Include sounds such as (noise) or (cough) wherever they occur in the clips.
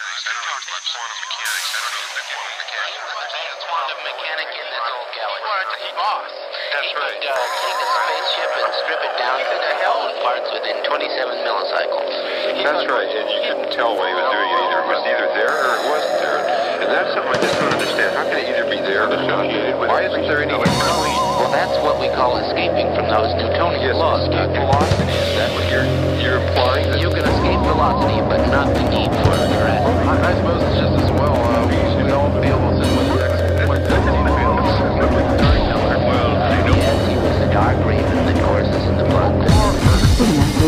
mechanics. I talked about quantum mechanics. I don't know if the quantum mechanics. He was the quantum mechanic in this old galaxy. What? The boss. That's he right. could uh, take a spaceship and strip it down to the hell parts within 27 millicycles. That's right, and you couldn't tell what he was doing. Either it was either there or it wasn't there. And that's something I just don't understand. How can it either be there or associated with? Why isn't there any? Well, that's what we call escaping from those Newtonian Yes, laws. escape velocity. Is that what you're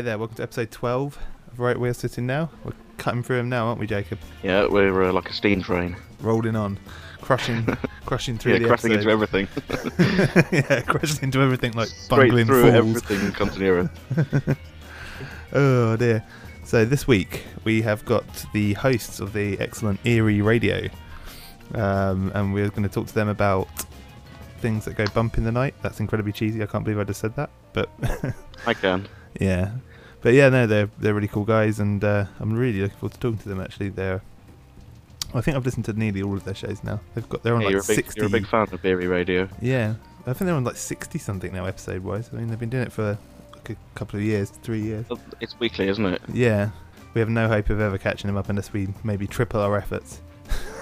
Hi there, welcome to episode 12 of Right Where Sitting Now. We're cutting through them now, aren't we, Jacob? Yeah, we're uh, like a steam train. Rolling on, crushing, (laughs) crushing through Yeah, the crashing into everything. (laughs) yeah, crashing into everything like Straight bungling through fools. everything comes near it. (laughs) Oh dear. So this week we have got the hosts of the excellent Eerie Radio, um, and we're going to talk to them about things that go bump in the night. That's incredibly cheesy. I can't believe I just said that, but I can. yeah, but yeah, no, they're they're really cool guys, and uh, I'm really looking forward to talking to them. Actually, they're. I think I've listened to nearly all of their shows now. They've got they're on Yeah, like you're, a big, 60. you're a big fan of Eerie Radio. Yeah, I think they're on like 60 something now, episode wise. I mean, they've been doing it for like a couple of years, three years. It's weekly, isn't it? Yeah, we have no hope of ever catching them up unless we maybe triple our efforts.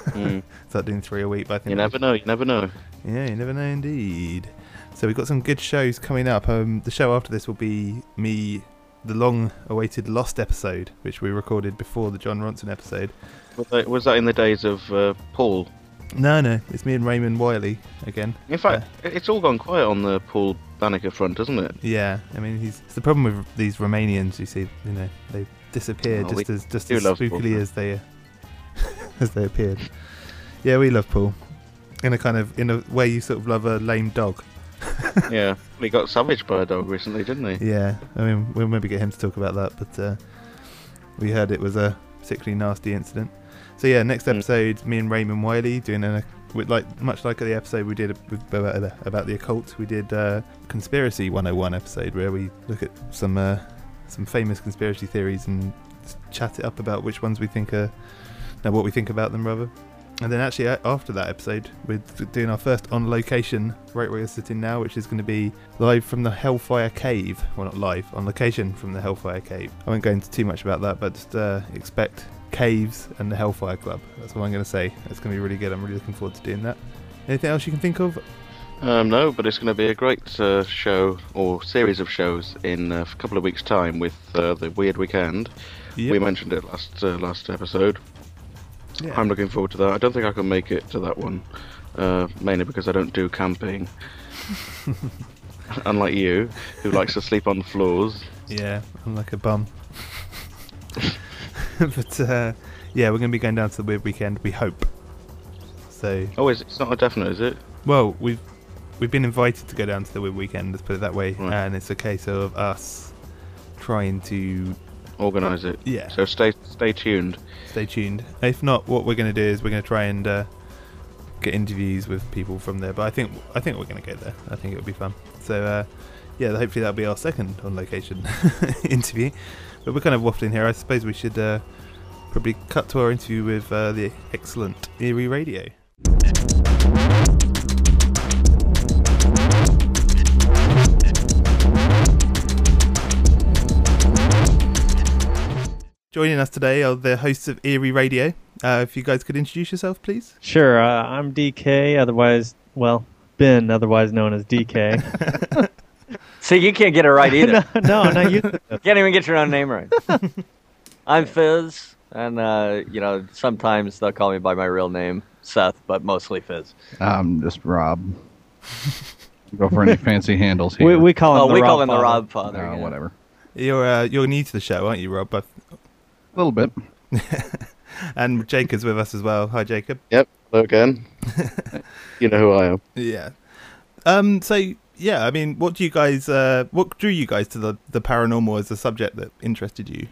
Mm. (laughs) Start doing three a week, but I think You never know. You never know. Yeah, you never know indeed. So we've got some good shows coming up. Um, the show after this will be me, the long-awaited Lost episode, which we recorded before the Jon Ronson episode. Was that, was that in the days of uh, Paul? No, no, it's me and Raymond Wiley again. In fact, it's all gone quiet on the Paul Banneker front, hasn't it? Yeah, I mean, he's it's the problem with these Romanians. You see, you know, they disappear Oh, just as just as love Paul. spookily as they (laughs) as they appeared. Yeah, we love Paul. In a kind of in a way you sort of love a lame dog. (laughs) yeah. we got savaged by a dog recently, didn't we? Yeah, I mean, we'll maybe get him to talk about that, but uh, we heard it was a particularly nasty incident. So yeah, next Mm. episode, me and Raymond Wiley doing a with like much like the episode we did with, about, the- about the occult, we did uh, conspiracy 101 episode where we look at some uh, some famous conspiracy theories and chat it up about which ones we think are now what we think about them rather. And then actually after that episode, we're doing our first on location right where you're sitting now, which is going to be live from the Hellfire Cave. Well, not live, on location from the Hellfire Cave. I won't go into too much about that, but just uh, expect caves and the Hellfire Club. That's what I'm going to say. It's going to be really good. I'm really looking forward to doing that. Anything else you can think of? Um, no, but it's going to be a great uh, show or series of shows in uh, a couple of weeks' time with uh, the Weird Weekend. Yep. We mentioned it last uh, last episode. Yeah. I'm looking forward to that. I don't think I can make it to that one, uh, mainly because I don't do camping. (laughs) Unlike you, who likes to sleep on the floors. Yeah, I'm like a bum. (laughs) but uh, yeah, we're going to be going down to the Weird Weekend. We hope. So Oh, is it's not a definite, is it? Well, we've we've been invited to go down to the Weird Weekend. Let's put it that way, Right. and it's a case of us trying to Organise it. yeah So stay stay tuned. stay tuned. If not, what we're going to do is we're going to try and uh, get interviews with people from there. But I think I think we're going to go there. I think it'll be fun. So uh, yeah, hopefully that'll be our second on location (laughs) interview. But we're kind of waffling here. I suppose we should uh, probably cut to our interview with uh, the excellent Eerie Radio. Joining us today are the hosts of Eerie Radio. Uh, if you guys could introduce yourself, please. Sure, uh, I'm DK, otherwise, well, Ben, otherwise known as DK. (laughs) See, you can't get it right either. (laughs) no, no, not you. (laughs) Can't even get your own name right. I'm Fizz, and uh, you know sometimes they'll call me by my real name, Seth, but mostly Fizz. I'm just Rob. Go for any fancy handles here. We, we call him Oh, the we Rob call him the Rob Father. No, yeah. whatever. You're uh, you're new to the show, aren't you, Rob? But- A little bit. (laughs) and Jacob's with us as well. Hi, Jacob. Yep. Hello again. (laughs) you know who I am. Yeah. Um. So yeah, I mean, what do you guys? Uh, what drew you guys to the the paranormal as a subject that interested you?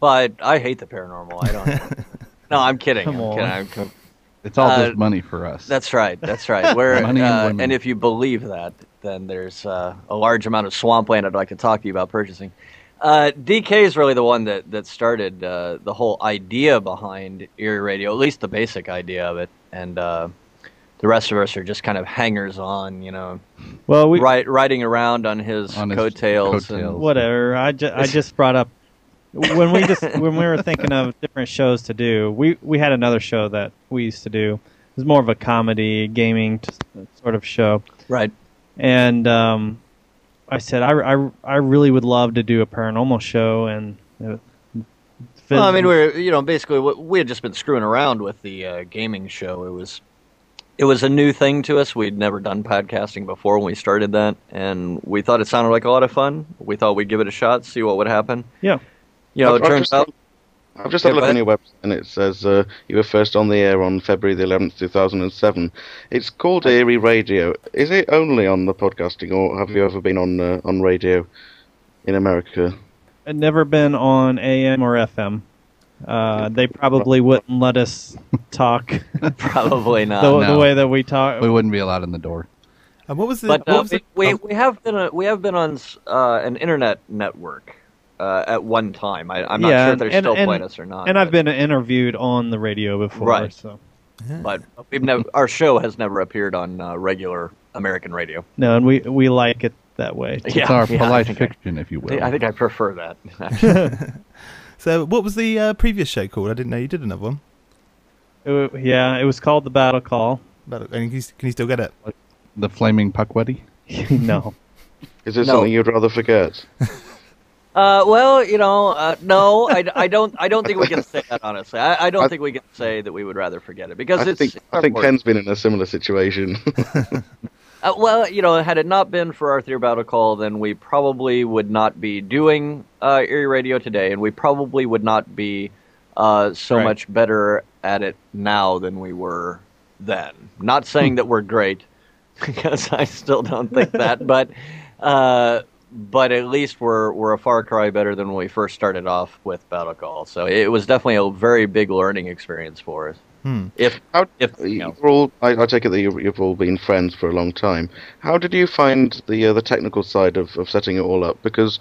Well, I, I hate the paranormal. I don't. (laughs) no, I'm kidding. Come I'm on. kidding. I'm com- It's all Uh, just money for us. That's right. That's right. Where Money and uh, women. and if you believe that, then there's uh, a large amount of swampland I'd like to talk to you about purchasing. Uh, DK is really the one that that started uh, the whole idea behind Eerie Radio, at least the basic idea of it, and uh, the rest of us are just kind of hangers on, you know, Well, we ri- riding around on his On his coattails. coattails. And, whatever. I, ju- I just brought up when we just (laughs) when we were thinking of different shows to do. We we had another show that we used to do. It was more of a comedy, gaming t- sort of show, right. and um, I said I, I, I really would love to do a paranormal show, and uh, Well, I mean, we're you know basically we we had just been screwing around with the uh, gaming show. It was it was a new thing to us. We'd never done podcasting before when we started that, and we thought it sounded like a lot of fun. We thought we'd give it a shot, see what would happen. Yeah. You know, it I've- I've turns just- out I've just had a look on your website and it says uh, you were first on the air on February the 11th, 2007. It's called Eerie Radio. Is it only on the podcasting or have you ever been on uh, on radio in America? I'd never been on AM or FM. Uh, they probably wouldn't let us talk (laughs) probably (laughs) not. the, the way that we talk. we wouldn't be allowed in the door. And what was the? but what uh, was the- we, we, oh, we have been a, we have been on uh, an internet network uh, at one time. I, I'm not Yeah, sure if they're and- still and- playing us or not. and I've been interviewed on the radio before. Right. So but we've never our show has never appeared on uh, regular American radio. no, and we we like it that way. (laughs) It's Yeah, our yeah, I polite think I- fiction, if you will. I think I prefer that. (laughs) (laughs) so what was the uh, previous show called? I didn't know you did another one. It yeah, it was called the Battle Call. But and can you, can you still get it? the flaming puckwuddy. no, Is it No. something you'd rather forget? Uh, well, you know, uh, no, I, I don't. I don't think we can (laughs) say that honestly. I, I don't I- think we can say that we would rather forget it because I it's. think I think. Ken's been in a similar situation. (laughs) (laughs) Uh, well, you know, had it not been for Arthur Battle Call, then we probably would not be doing uh, Eerie Radio today, and we probably would not be uh, so Right. much better at it now than we were then. Not saying that we're great, because I still don't think that, but uh, but at least we're we're a far cry better than when we first started off with Battle Call. So it was definitely a very big learning experience for us. Hmm. If How, if you know, all, I, I take it that you, you've all been friends for a long time. How did you find the uh, the technical side of, of setting it all up? Because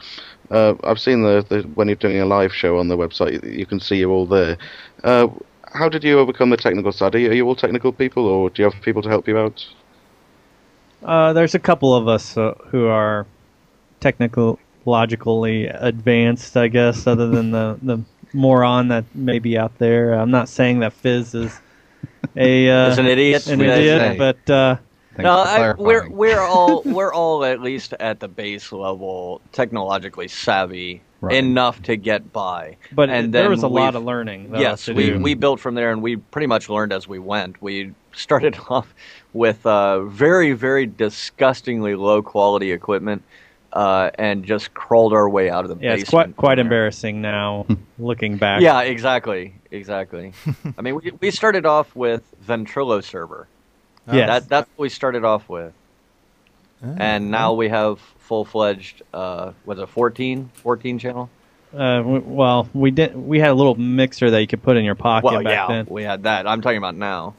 uh, I've seen the, the when you're doing a live show on the website, you, you can see you're all there. Uh, how did you overcome the technical side? Are you, are you all technical people, or do you have people to help you out? uh, there's a couple of us uh, who are technologically advanced, I guess, other than the the moron that may be out there. I'm not saying that Fizz is a (laughs) uh, Is an idiot, an we might idiot, but uh, no, I, we're we're all (laughs) we're all at least at the base level technologically savvy Right. enough to get by. but and there was a lot of learning. though, yes, we do. we built from there, and we pretty much learned as we went. We started (laughs) off with uh, very very disgustingly low quality equipment, uh, and just crawled our way out of the yeah, basement. it's quite quite there. embarrassing now (laughs) looking back. Yeah, exactly, exactly. (laughs) I mean, we we started off with Ventrilo server. Yes. That that's what we started off with. Ah, and now we have full fledged. Uh, was it 14? 14 channel? Uh, w- well, we did. We had a little mixer that you could put in your pocket Well, back yeah, then. we had that. I'm talking about now.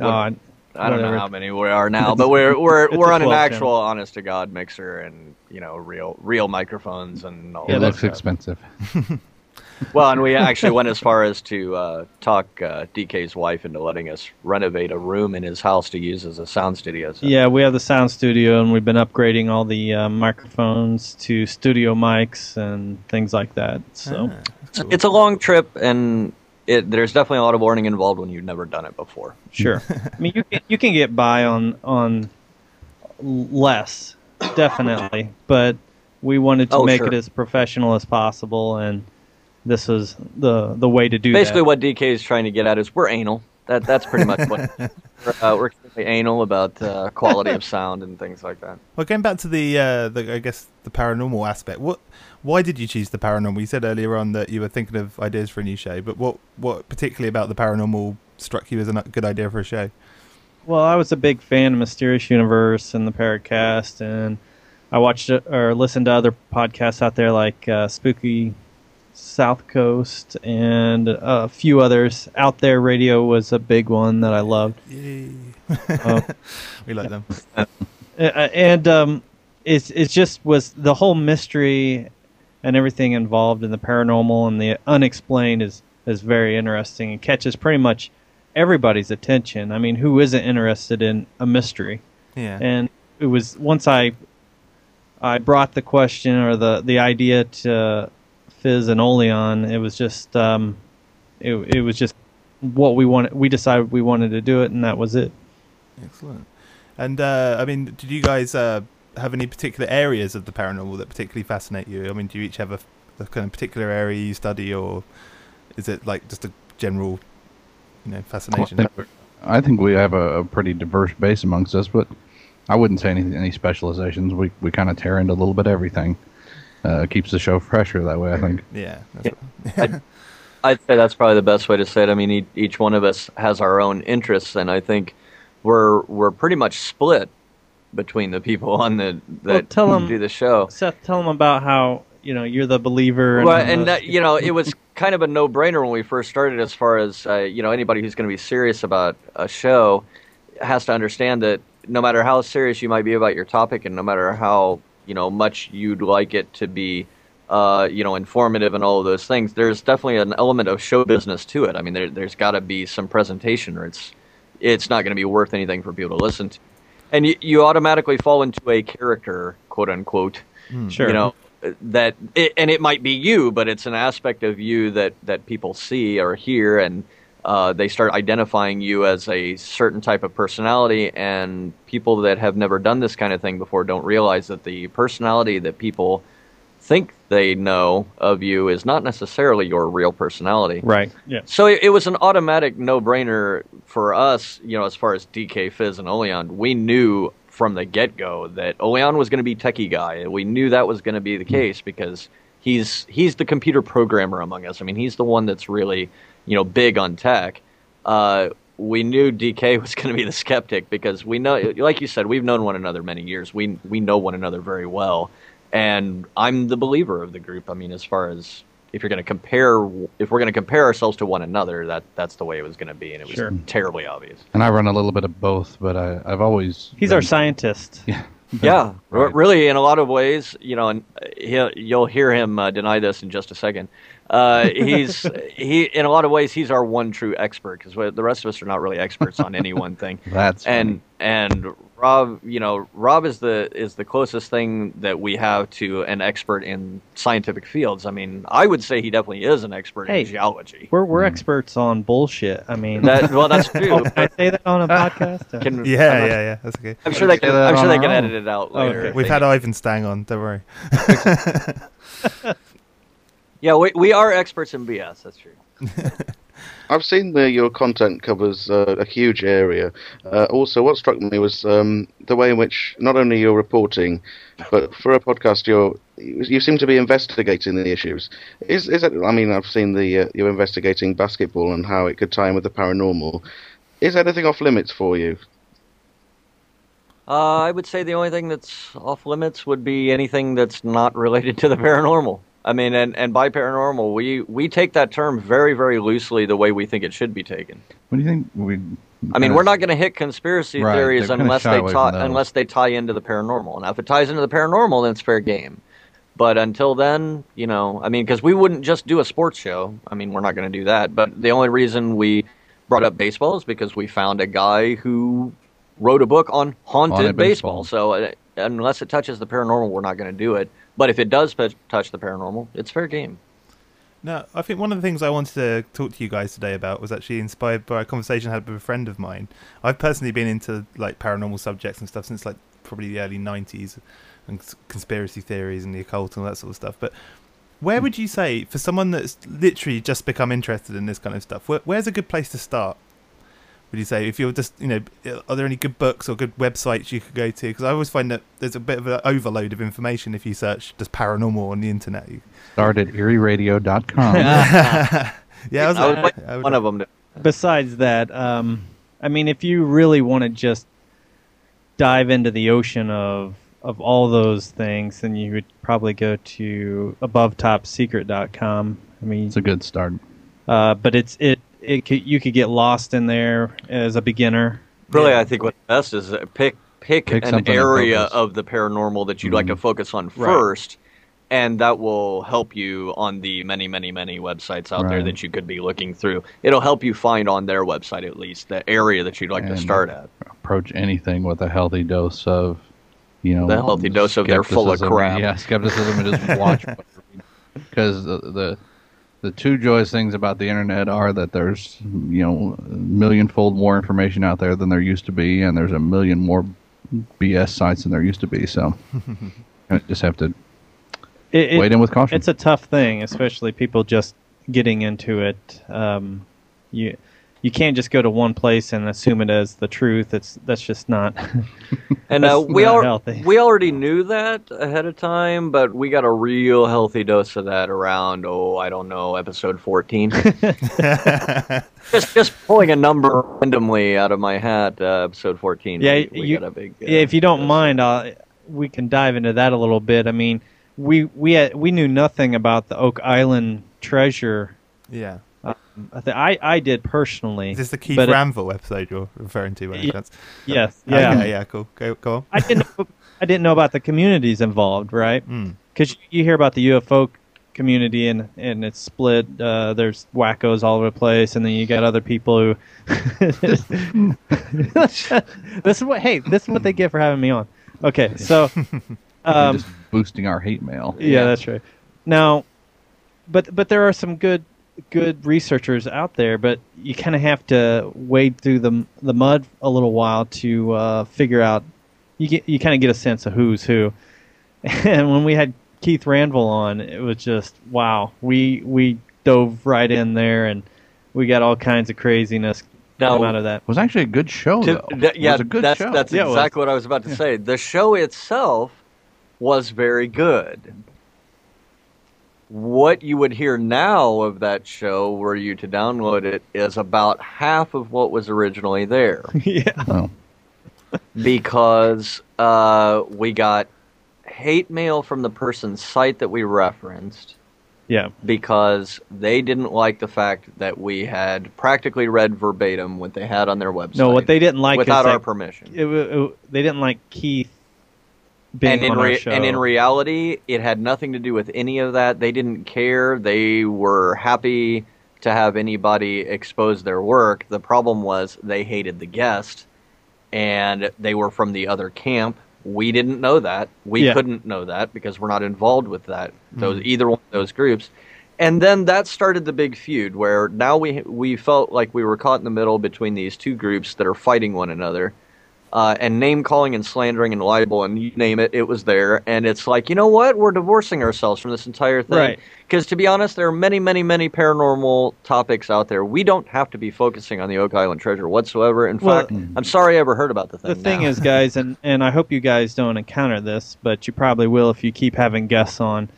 Oh, I- I don't Whatever. know how many we are now, but we're we're It's we're on an actual, channel. honest to god mixer and you know real real microphones and all It Yeah, that looks stuff. expensive. (laughs) Well, and we (laughs) actually went as far as to uh, talk uh, DK's wife into letting us renovate a room in his house to use as a sound studio. So. yeah, we have the sound studio, and we've been upgrading all the uh, microphones to studio mics and things like that. So Ah, cool. It's a long trip, and it, there's definitely a lot of learning involved when you've never done it before. sure. (laughs) I mean, you can, you can get by on on less, definitely, but we wanted to Oh, make sure. it as professional as possible, and this was the the way to do Basically, that. what DK is trying to get at is we're anal. That that's pretty much what (laughs) we're, uh, we're extremely anal about uh, quality of sound and things like that. Well, going back to the, uh, the I guess the paranormal aspect. What, why did you choose the paranormal? You said earlier on that you were thinking of ideas for a new show, but what, what particularly about the paranormal struck you as a good idea for a show? Well, I was a big fan of Mysterious Universe and the Paracast, and I watched or listened to other podcasts out there like uh, Spooky South Coast and a few others. Out There Radio was a big one that I loved. Yay. Oh. (laughs) we like them. (laughs) Uh, and um, it's it just was the whole mystery and everything involved in the paranormal and the unexplained is is very interesting and catches pretty much everybody's attention. I mean, who isn't interested in a mystery? Yeah. And it was once I I brought the question or the the idea to Fizz and Oleon, it was just um, it it was just what we wanted. We decided we wanted to do it, and that was it. Excellent. And uh, I mean, did you guys uh, have any particular areas of the paranormal that particularly fascinate you? I mean, do you each have a, a kind of particular area you study, or is it like just a general, you know, Well, fascination? I, think, I think we have a, a pretty diverse base amongst us, but I wouldn't say any any specializations. We we kind of tear into a little bit of everything. Uh, keeps the show fresher that way. I think. yeah. That's (laughs) I'd, I'd say that's probably the best way to say it. I mean, e- each one of us has our own interests, and I think we're we're pretty much split between the people (laughs) on the Well, that tell 'em- do the show. Seth, tell them about how you know you're the believer. And Well, and that, you know, it was kind of a no-brainer when we first started. As far as uh, you know, anybody who's going to be serious about a show has to understand that no matter how serious you might be about your topic, and no matter how you know much you'd like it to be, uh, you know, informative and all of those things, there's definitely an element of show business to it. I mean, there, there's got to be some presentation, or it's it's not going to be worth anything for people to listen to. And you, you automatically fall into a character, quote unquote, sure. you know that it, and it might be you but it's an aspect of you that that people see or hear and uh, they start identifying you as a certain type of personality and people that have never done this kind of thing before don't realize that the personality that people think they know of you is not necessarily your real personality right. Yeah. so it, it was an automatic no-brainer for us, you know, as far as DK Fizz and Oleon. We knew from the get-go that Oleon was going to be techie guy. We knew that was going to be the case because he's he's the computer programmer among us. I mean, he's the one that's really, you know, big on tech. Uh, we knew DK (laughs) was going to be the skeptic because we know, like you said, we've known one another many years. We we know one another very well, and I'm the believer of the group. I mean, as far as if you're going to compare, if we're going to compare ourselves to one another, that that's the way it was going to be, and it was Sure. terribly obvious. And I run a little bit of both, but I, I've always He's been- our scientist. Yeah. (laughs) Yeah, Right. really, in a lot of ways, you know, and he'll, you'll hear him uh, deny this in just a second. Uh, (laughs) he's he, in a lot of ways, he's our one true expert because the rest of us are not really experts on any one thing. (laughs) That's and and Rob, you know, Rob is the is the closest thing that we have to an expert in scientific fields. I mean, I would say he definitely is an expert Hey. in geology. We're we're experts on bullshit. I mean, That well, that's true. oh, (laughs) can I say that on a podcast? Can- yeah, not- yeah, yeah. That's okay. I'm sure they can. I'm sure they can own. edit it out later. Okay. We've had. Ivan Stang on. Don't worry. Yeah, we we are experts in BS. That's true. (laughs) I've seen your content covers uh, a huge area. Uh, also, what struck me was um, the way in which not only you're reporting, but for a podcast, you're you you seem to be investigating the issues. Is is it? I mean, I've seen the uh, you're investigating basketball and how it could tie in with the paranormal. Is anything off limits for you? Uh, I would say the only thing that's off limits would be anything that's not related to the paranormal. I mean, and, and by paranormal, we, we take that term very, very loosely the way we think it should be taken. What do you think? We. I mean, we're not going to hit conspiracy Right, theories unless they tie unless they tie into the paranormal. Now, if it ties into the paranormal, then it's fair game. But until then, you know, I mean, because we wouldn't just do a sports show. I mean, we're not going to do that. But the only reason we brought up baseball is because we found a guy who wrote a book on haunted, Haunted baseball. baseball. So uh, unless it touches the paranormal, we're not going to do it. But if it does touch the paranormal, it's fair game. Now, I think one of the things I wanted to talk to you guys today about was actually inspired by a conversation I had with a friend of mine. I've personally been into like paranormal subjects and stuff since like probably the early '90s, and conspiracy theories and the occult and all that sort of stuff. But where hmm. would you say for someone that's literally just become interested in this kind of stuff, where, where's a good place to start? Would you say if you're just you know are there any good books or good websites you could go to because i always find that there's a bit of an overload of information if you search just paranormal on the internet You- Start at eerieradio.com. (laughs) (laughs) yeah I was, I would like I would- one of them. To, Besides that, um, I mean, if you really want to just dive into the ocean of of all those things, then you would probably go to abovetopsecret.com. I mean, it's a good start. uh, but it's it it could, you could get lost in there as a beginner. really, Yeah. I think what's best is uh, pick pick, Pick an area of the paranormal that you'd like to focus on Right. first, and that will help you on the many, many, many websites out there that you could be looking through. It'll help you find on their website at least the area that you'd like to start at. Approach anything with a healthy dose of, you know, The healthy dose of they're full of crap. Yeah, skepticism and just watch. (laughs) Because the, the the two joyous things about the internet are that there's you know a millionfold more information out there than there used to be, and there's a million more BS sites than there used to be. So (laughs) I just have to It, it- wade in with caution. It's a tough thing, especially people just getting into it. Um, you you can't just go to one place and assume it as the truth. It's that's just not. (laughs) And (laughs) uh, we not al- we already knew that ahead of time, but we got a real healthy dose of that around oh I don't know episode fourteen. (laughs) just just pulling a number randomly out of my hat, uh, episode fourteen. Yeah, we, we you- got a big. Uh, Yeah, if you don't dose. mind, I'll, we can dive into that a little bit. I mean, we we had, we knew nothing about the Oak Island treasure. yeah I, th- I I did personally. is this the keith but it- episode you're referring to by any Yeah. chance? Yes. Yeah. okay, yeah cool go, go on I didn't. know, I didn't know about the communities involved, right? Mm. Because you hear about the UFO community and and it's split. Uh, there's wackos all over the place, and then you got other people who. (laughs) this is what. Hey, this is what they get for having me on. Okay, so. (laughs) Um, just boosting our hate mail. yeah, that's right. Now, but but there are some good good researchers out there, but you kind of have to wade through the the mud a little while to uh, figure out. You get you kind of get a sense of who's who. (laughs) And when we had Keith Ranville on, it was just wow. We we dove right in there, and we got all kinds of craziness Now- come out of that. It was actually a good show, To- though. th- it yeah, was a good that's show. that's Yeah, exactly what I was about to say. The show itself was very good. What you would hear now of that show, were you to download it, is about half of what was originally there. (laughs) yeah, Oh. because uh, we got hate mail from the person's site that we referenced yeah, because they didn't like the fact that we had practically read verbatim what they had on their website. no. What they didn't like without is our that permission. it, wa- it, they didn't like Keith being and in show. and in reality, it had nothing to do with any of that. They didn't care. They were happy to have anybody expose their work. The problem was they hated the guest, and they were from the other camp. We didn't know that. We Yeah. couldn't know that because we're not involved with that. Those either one of those groups. And then that started the big feud where now we we felt like we were caught in the middle between these two groups that are fighting one another uh, and name calling and slandering and libel and you name it, it was there. And it's like, you know what? We're divorcing ourselves from this entire thing. Right. Because to be honest, there are many, many, many paranormal topics out there. We don't have to be focusing on the Oak Island treasure whatsoever. In Well- fact, I'm sorry I ever heard about the thing. the thing is, (laughs) guys, and, and I hope you guys don't encounter this, but you probably will if you keep having guests on.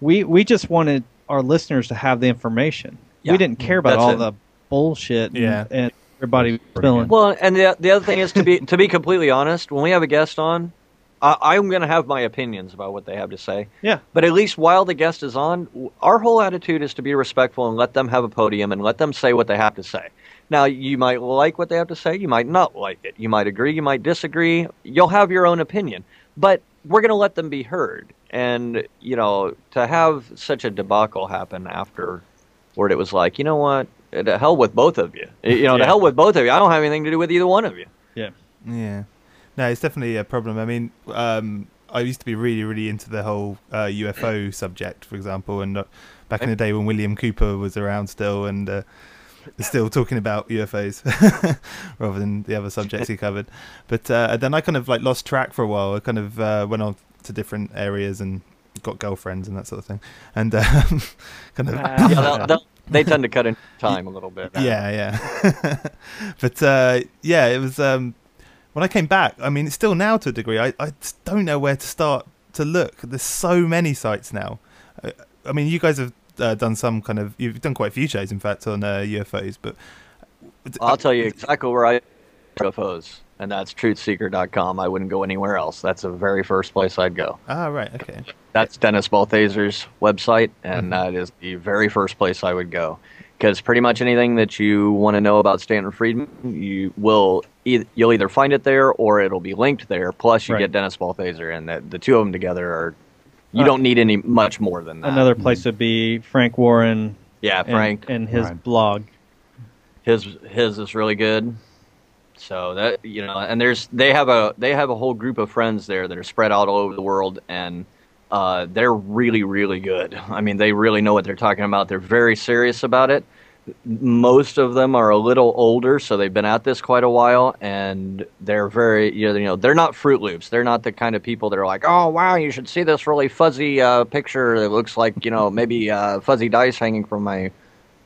We we just wanted our listeners to have the information. Yeah, we didn't care about that's all it. the bullshit and, Yeah. and everybody spilling. Well, and the the other thing is to be to be completely honest, when we have a guest on, I, I'm going to have my opinions about what they have to say. Yeah. But at least while the guest is on, our whole attitude is to be respectful and let them have a podium and let them say what they have to say. Now, you might like what they have to say, you might not like it. You might agree, you might disagree. You'll have your own opinion. But we're going to let them be heard. And, you know, to have such a debacle happen after where it was like, you know what? To hell with both of you. You know, to hell with both of you. I don't have anything to do with either one of you. yeah. Yeah, no, it's definitely a problem. I mean, um, I used to be really, really into the whole uh, UFO (clears throat) subject, for example, and uh, back in the day when William Cooper was around still and uh, (laughs) still talking about UFOs (laughs) rather than the other subjects he covered. But uh, then I kind of like lost track for a while. I kind of uh, went on to different areas and got girlfriends and that sort of thing, and um, (laughs) kind of Yeah, they'll, they'll, (laughs) they tend to cut in time a little bit. Yeah, yeah. (laughs) but uh, yeah, it was um, when I came back. I mean, it's still now to a degree. I, I don't know where to start to look. There's so many sites now. Uh, I mean, you guys have uh, done some kind of. You've done quite a few shows, in fact, on uh, UFOs. But I'll tell you exactly where I UFOs, and that's truthseeker.com. I wouldn't go anywhere else. That's the very first place I'd go. Ah, right. Okay. That's Dennis Balthaser's website, and Mhm. that is the very first place I would go. Because pretty much anything that you want to know about Stanton Friedman, you will e- you'll either find it there or it'll be linked there. Plus, you Right. get Dennis Balthazar, and the, the two of them together are. You Uh, don't need any much more than that. Another place would be Frank Warren. Yeah, and- Frank. and, his Right. blog. his his is really good. So that you know, and there's they have a they have a whole group of friends there that are spread out all over the world, and uh, they're really really good. I mean, they really know what they're talking about. They're very serious about it. Most of them are a little older, so they've been at this quite a while, and they're very you know, they're not Fruit Loops. They're not the kind of people that are like, oh wow, you should see this really fuzzy uh, picture that looks like you know maybe uh, fuzzy dice hanging from my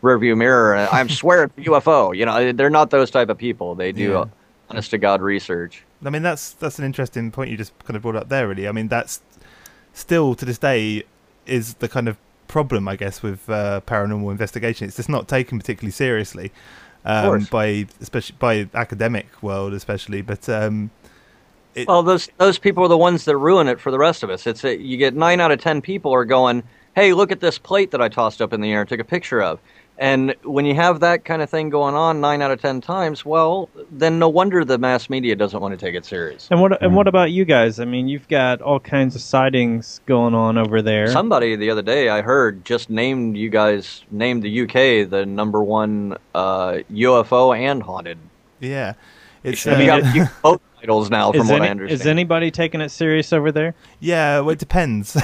rearview mirror. I swear it's a UFO. You know, they're not those type of people. They do Yeah. honest to God research. I mean, that's that's an interesting point you just kind of brought up there. Really, I mean, that's still to this day is the kind of problem, I guess, with uh, paranormal investigation. It's just not taken particularly seriously um, by especially by academic world, especially. But um, it, Well, those those people are the ones that ruin it for the rest of us. It's a, you get nine out of ten people are going, "Hey, look at this plate that I tossed up in the air and took a picture of." And when you have that kind of thing going on nine out of ten times, well, then no wonder the mass media doesn't want to take it serious. And what and what about you guys? I mean, you've got all kinds of sightings going on over there. Somebody the other day I heard just named you guys named the UK the number one uh, UFO and haunted. yeah, it's I uh, mean, you got you (laughs) both titles now, from is, what any- I understand. is anybody taking it serious over there? yeah. Well, it depends.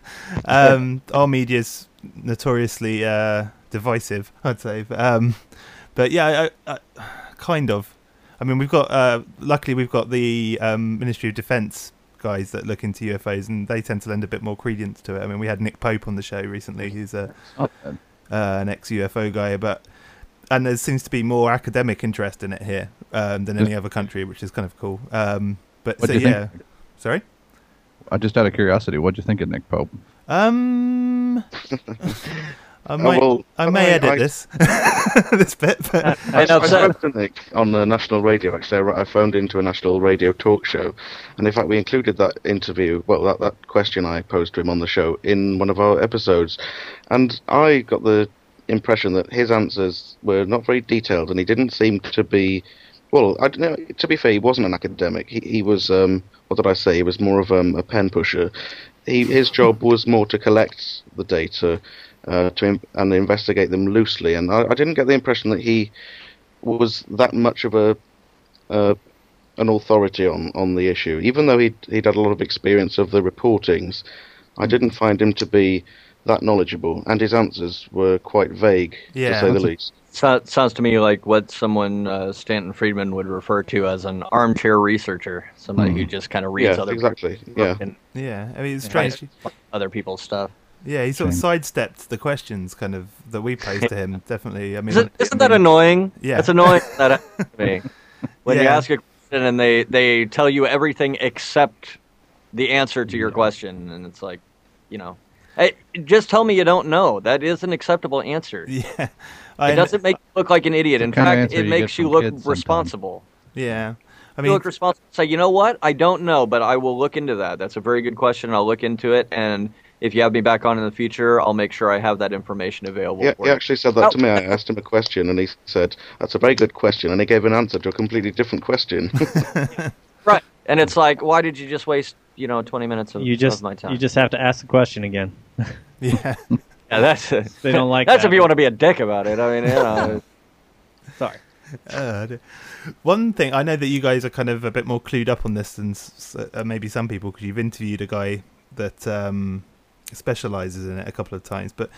(laughs) um, our media's notoriously uh, divisive, I'd say. Um, but yeah, I, I, kind of. I mean, we've got. Uh, luckily, we've got the um, Ministry of Defence guys that look into UFOs, and they tend to lend a bit more credence to it. I mean, we had Nick Pope on the show recently, who's a Oh, uh, an ex UFO guy, but and there seems to be more academic interest in it here um, than any other country, which is kind of cool. Um, but so yeah, think? sorry. I just out of curiosity, what do you think of Nick Pope? Um, (laughs) I might, well, I I- may edit I- this (laughs) this bit, but I know, I so- spoke to Nick on the national radio. Actually, I I phoned into a national radio talk show, and in fact, we included that interview. Well, that, that question I posed to him on the show in one of our episodes, and I got the impression that his answers were not very detailed, and he didn't seem to be. Well, I don't know. To be fair, he wasn't an academic. He, he was. Um, what did I say? He was more of um, a pen pusher. He, his job was more to collect the data, uh, to in, and investigate them loosely. And I, I didn't get the impression that he was that much of a uh, an authority on, on the issue. Even though he'd, he'd had a lot of experience of the reportings, I didn't find him to be that knowledgeable, and his answers were quite vague, Yeah. to say the least. So, sounds to me like what someone uh, Stanton Friedman would refer to as an armchair researcher, somebody Hmm. who just kind of reads Yeah, other exactly. Yeah. and yeah, I mean, it's strange. other people's stuff. Yeah, he sort of sidestepped the questions, kind of that we posed to him. (laughs) Definitely, I mean, Isn't, isn't that I mean, annoying? Yeah. it's annoying that me. (laughs) when you ask a question and they they tell you everything except the answer to your question, and it's like, you know, hey, just tell me you don't know. That is an acceptable answer. (laughs) Yeah, It doesn't make you look like an idiot. In fact, it you makes you look kids sometimes. responsible. Yeah, I mean, you mean, look responsible. Say, you know what? I don't know, but I will look into that. That's a very good question. I'll look into it, and if you have me back on in the future, I'll make sure I have that information available. Yeah, for he you. actually said that to Oh. me. I asked him a question, and he said, "That's a very good question," and he gave an answer to a completely different question. (laughs) (laughs) Right. And it's like, why did you just waste, you know, 20 minutes of, You just of my time? you just have to ask the question again. (laughs) yeah, yeah, that's They don't like that's that if you want to be a dick about it. I mean, you know, Sorry. Uh, one thing I know that you guys are kind of a bit more clued up on this than s- s- uh, maybe some people because you've interviewed a guy that um, specializes in it a couple of times. But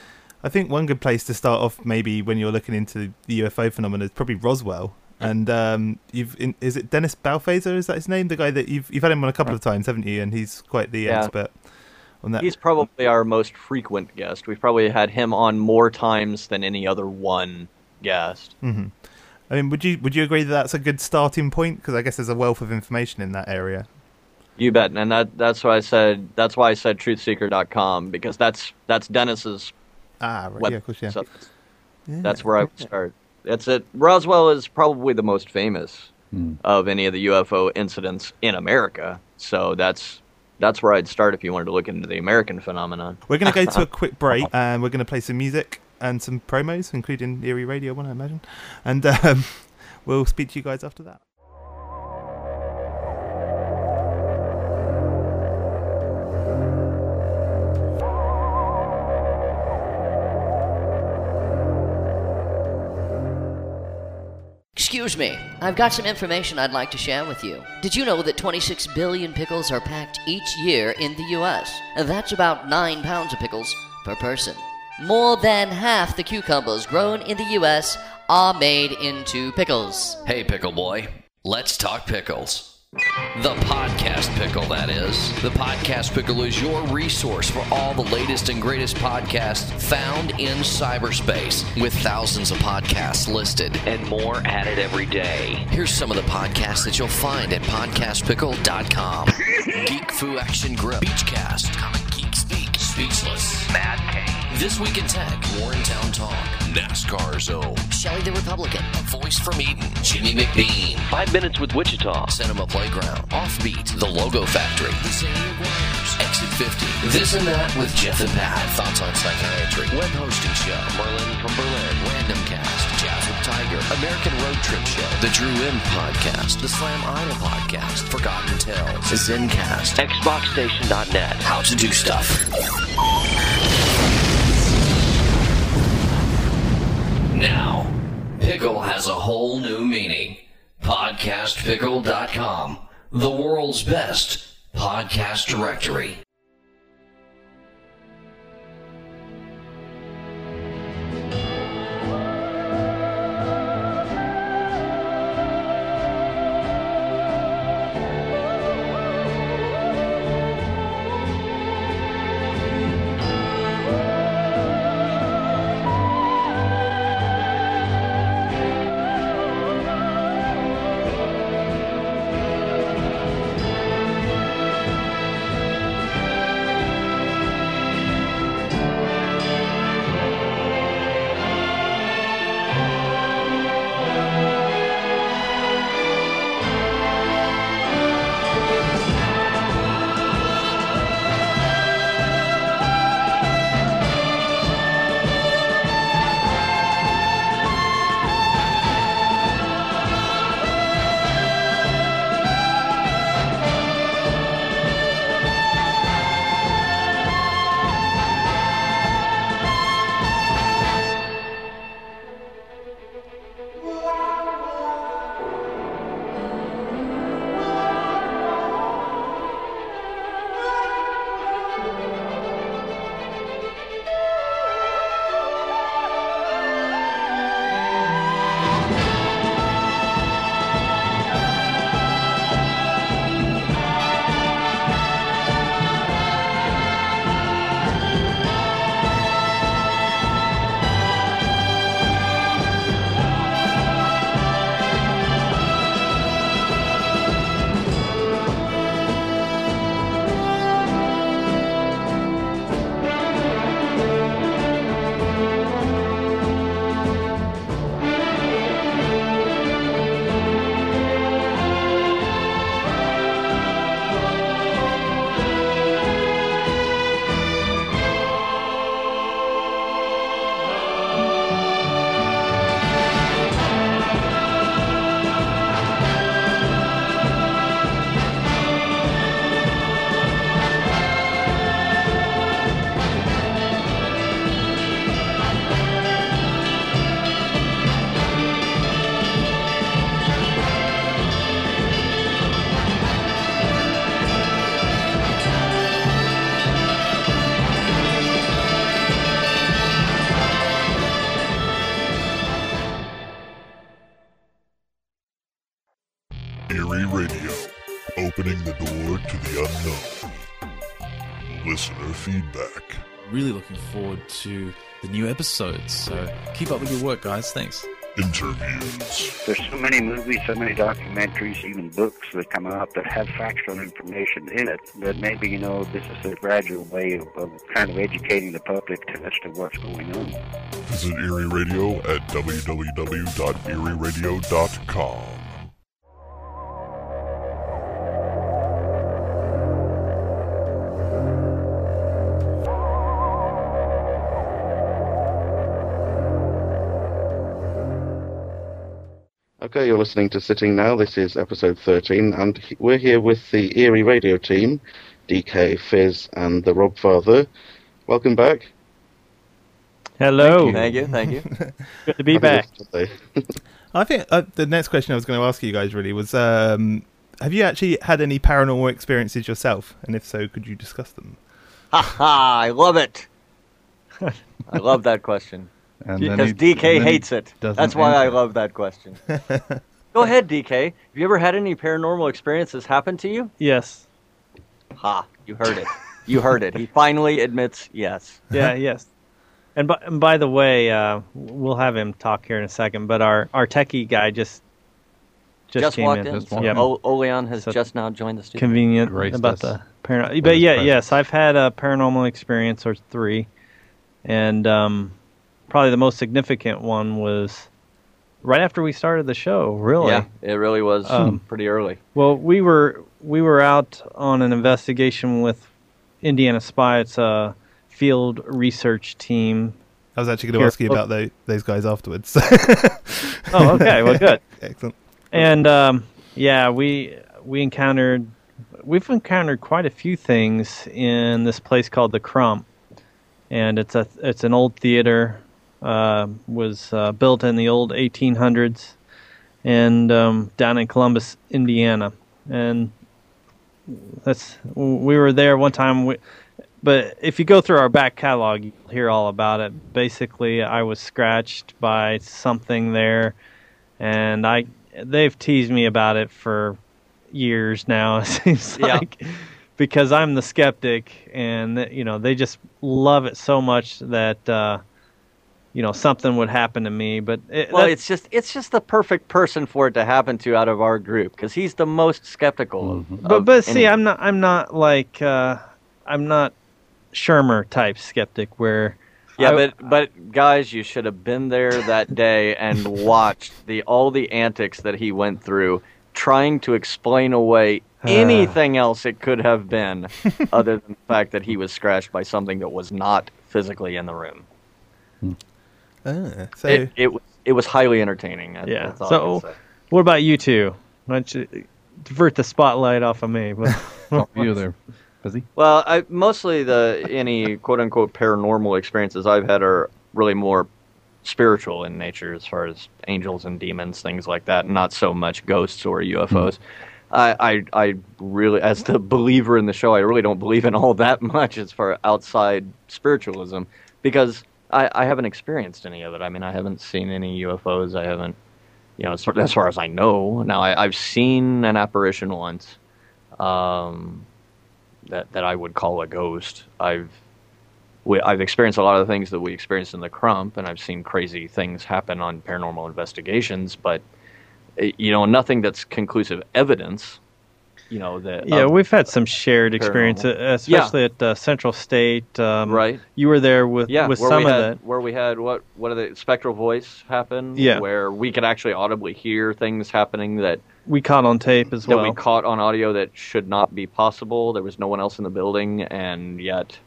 I think one good place to start off, maybe when you're looking into the UFO phenomenon, is probably Roswell. And um, you've in, is it Dennis Balfazer? Is that his name? The guy that you've you've had him on a couple of times, haven't you? And he's quite the Yeah. expert on that. He's probably our most frequent guest. We've probably had him on more times than any other one guest. hmm I mean, would you would you agree that that's a good starting point? Because I guess there's a wealth of information in that area. You bet, and that that's why I said that's why I said truthseeker.com because that's that's Dennis's Ah, right. web. Yeah, of course, yeah. so that's where I would start. That's it. Roswell is probably the most famous of any of the UFO incidents in America. So that's that's where I'd start if you wanted to look into the American phenomenon. (laughs) We're going to go to a (laughs) quick break and we're going to play some music and some promos, including Eerie Radio One, I imagine. And um, (laughs) we'll speak to you guys after that. Excuse me, I've got some information I'd like to share with you. Did you know that 26 billion pickles are packed each year in the US? That's about 9 pounds of pickles per person. More than half the cucumbers grown in the US are made into pickles. Hey, Pickle Boy, let's talk pickles. The podcast pickle, that is. The podcast pickle is your resource for all the latest and greatest podcasts found in cyberspace, with thousands of podcasts listed and more added every day. Here's some of the podcasts that you'll find at podcastpickle.com (laughs) Geek Fu Action Grip, Beachcast, Comic Geek Speak, Speechless, Mad King, This Week in Tech, Warrentown Talk, NASCAR Zone, Shelley the Republican, A Voice from Eden, Jimmy McBean, Five Minutes with Wichita, Cinema Playground, Offbeat, The Logo Factory, The Zany Wires, Exit 50, This and That with Jeff and Pat, Thoughts on Psychiatry, Web Hosting Show, Merlin from Berlin, Random Cast, Jazz with Tiger, American Road Trip Show, The Drew M Podcast, The Slam Idol Podcast, Forgotten Tales, Zencast, XboxStation.net, How to Do Stuff. Now, pickle has a whole new meaning. PodcastPickle.com, the world's best podcast directory. Looking forward to the new episodes. So keep up with your work, guys. Thanks. Interviews. There's so many movies, so many documentaries, even books that come out that have factual information in it that maybe, you know, this is a gradual way of, of kind of educating the public as to what's going on. Visit Eerie Radio at www.eerieradio.com. Okay, you're listening to Sitting Now. This is episode 13, and we're here with the Eerie Radio team, DK, Fizz, and the Rob Father. Welcome back. Hello. Thank you, thank you. (laughs) Good to be back. (laughs) I think uh, the next question I was going to ask you guys really was: um, Have you actually had any paranormal experiences yourself? And if so, could you discuss them? Ha ha! I love it. (laughs) I love that question And then because he- DK and then hates it. That's why I love that question. (laughs) Go ahead, DK. Have you ever had any paranormal experiences happen to you? Yes. Ha! You heard it. You heard it. He finally admits yes. (laughs) Yeah, yes. And by, and by the way, uh, we'll have him talk here in a second. But our, our techie guy just just, Just, came walked in. in. Yeah. O- Oleon has So just now joined the studio. convenient Graced about us the paranormal. But yeah, presence. yes, I've had a paranormal experience or three, and um, probably the most significant one was right after we started the show. Really? Yeah, it really was Um, (laughs) pretty early. Well, we were we were out on an investigation with Indiana Spy. It's a field research team. I was actually going to Here- ask you about tho- those guys afterwards. (laughs) Oh, okay. Well, good. (laughs) Excellent. And um, yeah, we we encountered we've encountered quite a few things in this place called the Crump, and it's a it's an old theater. Uh, was uh, built in the old 1800s, and um, down in Columbus, Indiana, and that's we were there one time. We, but if you go through our back catalog, you'll hear all about it. Basically, I was scratched by something there, and I they've teased me about it for years now. (laughs) It seems Yeah. like because I'm the skeptic, and you know they just love it so much that uh, you know something would happen to me. But it, Well, that- it's just it's just the perfect person for it to happen to out of our group because he's the most skeptical. Of, but of but see, any- I'm not I'm not like uh, I'm not Shermer type skeptic where Yeah, I- but but guys, you should have been there that day and (laughs) watched the all the antics that he went through trying to explain away uh. anything else it could have been other than the fact that he was scratched by something that was not physically in the room. Hmm. Ah, so It, it was it was highly entertaining. That- yeah. that's all So can what about you two? Why don't you divert the spotlight off of me? (laughs) But you there, busy? Well, I mostly the any quote unquote paranormal experiences I've had are really more spiritual in nature, as far as angels and demons, things like that. Not so much ghosts or UFOs. I, I I really, as the believer in the show, I really don't believe in all that (laughs) much as far outside spiritualism because I, I haven't experienced any of it. I mean, I haven't seen any UFOs. I haven't, you know, as far, as I know. Now, I, I've seen an apparition once. Um, that that I would call a ghost. I've we, I've experienced a lot of the things that we experienced in the Crump, and I've seen crazy things happen on paranormal investigations. But eh, you know, nothing that's conclusive evidence. You know that. yeah, of- we've had some shared experience, paranormal. uh, especially at uh, Central State. Um, Right. You were there with yeah, with some of had that. where we had what what are the spectral voice happen? Yeah. where we could actually audibly hear things happening that We caught on tape as that well. we caught on audio that should not be possible. There was no one else in the building, and yet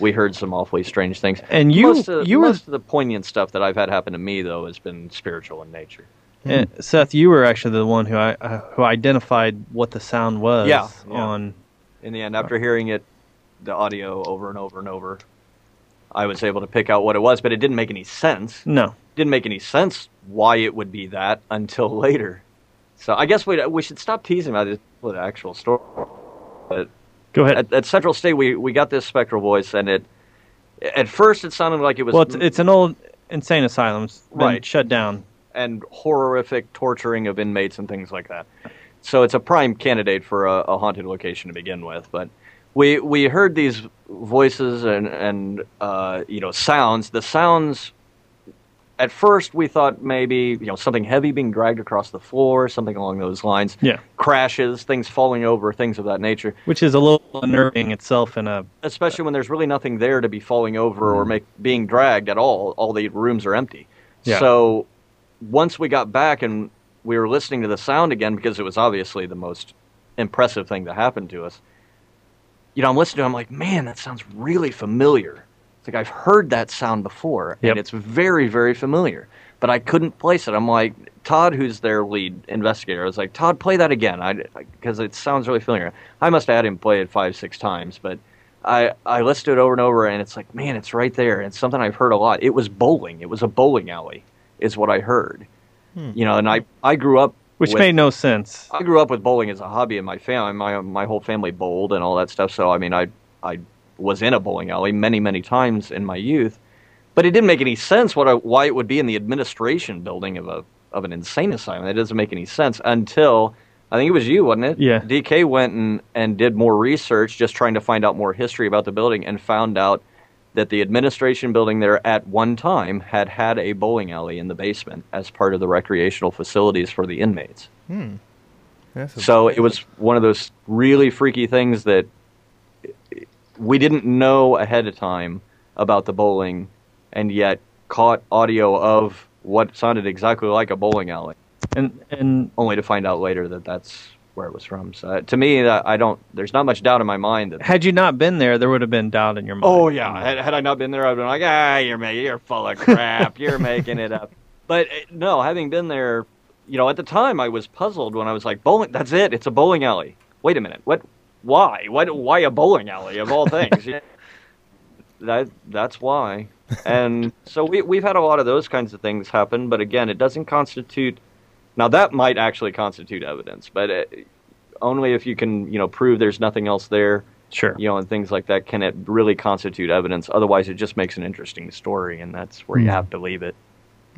we heard some awfully strange things. And you- most of, you were- of the poignant stuff that I've had happen to me though has been spiritual in nature. And Seth, you were actually the one who I uh, who identified what the sound was. Yeah, yeah. On In the end, after hearing it, the audio over and over and over, I was able to pick out what it was, but it didn't make any sense. no, didn't make any sense why it would be that until (laughs) later. So I guess we we should stop teasing about this the actual story. But go ahead. at, at Central State, we we got this spectral voice, and it at first it sounded like it was well, it's, it's an old insane asylum. It's been Right. shut down. And horrific torturing of inmates and things like that. So it's a prime candidate for a, a haunted location to begin with. But we we heard these voices and and uh, you know sounds. The sounds. At first, we thought maybe you know something heavy being dragged across the floor, something along those lines. Yeah. Crashes, things falling over, things of that nature. Which is a little unnerving itself in a Especially when there's really nothing there to be falling over or make being dragged at all. All the rooms are empty. Yeah. So once we got back and we were listening to the sound again because it was obviously the most impressive thing that happened to us. You know, I'm listening to it, I'm like, man, that sounds really familiar. It's like I've heard that sound before, Yep. and it's very, very familiar. But I couldn't place it. I'm like, Todd, who's their lead investigator, I was like, Todd, play that again, because it sounds really familiar. I must have had him play it five, six times, but I I listened to it over and over, and it's like, man, it's right there. It's something I've heard a lot. It was bowling. It was a bowling alley, is what I heard. Hmm. You know, and I I grew up which with- made no sense. I grew up with bowling as a hobby in my family. My my whole family bowled and all that stuff. So I mean, I I was in a bowling alley many many times in my youth, but it didn't make any sense what I, why it would be in the administration building of a of an insane asylum. That doesn't make any sense until I think it was you, wasn't it? Yeah. DK went and and did more research, just trying to find out more history about the building, and found out that the administration building there at one time had had a bowling alley in the basement as part of the recreational facilities for the inmates. Hmm. So it was one of those really freaky things that we didn't know ahead of time about the bowling, and yet caught audio of what sounded exactly like a bowling alley, and and only to find out later that that's where it was from. So uh, to me, that I don't. There's not much doubt in my mind that. Had you not been there, there would have been doubt in your mind. Oh yeah, had, had I not been there, I'd been like, ah, you're ma- you're full of crap. (laughs) you're making it up. But uh, no, having been there, you know, at the time I was puzzled when I was like, bowling. That's it. It's a bowling alley. Wait a minute. What? Why? What? Why a bowling alley of all things? (laughs) That that's why. And (laughs) so we we've had a lot of those kinds of things happen. But again, it doesn't constitute. Now that might actually constitute evidence, but uh only if you can, you know, prove there's nothing else there. Sure. You know, and things like that can it really constitute evidence. Otherwise, it just makes an interesting story, and that's where you Hmm. have to leave it.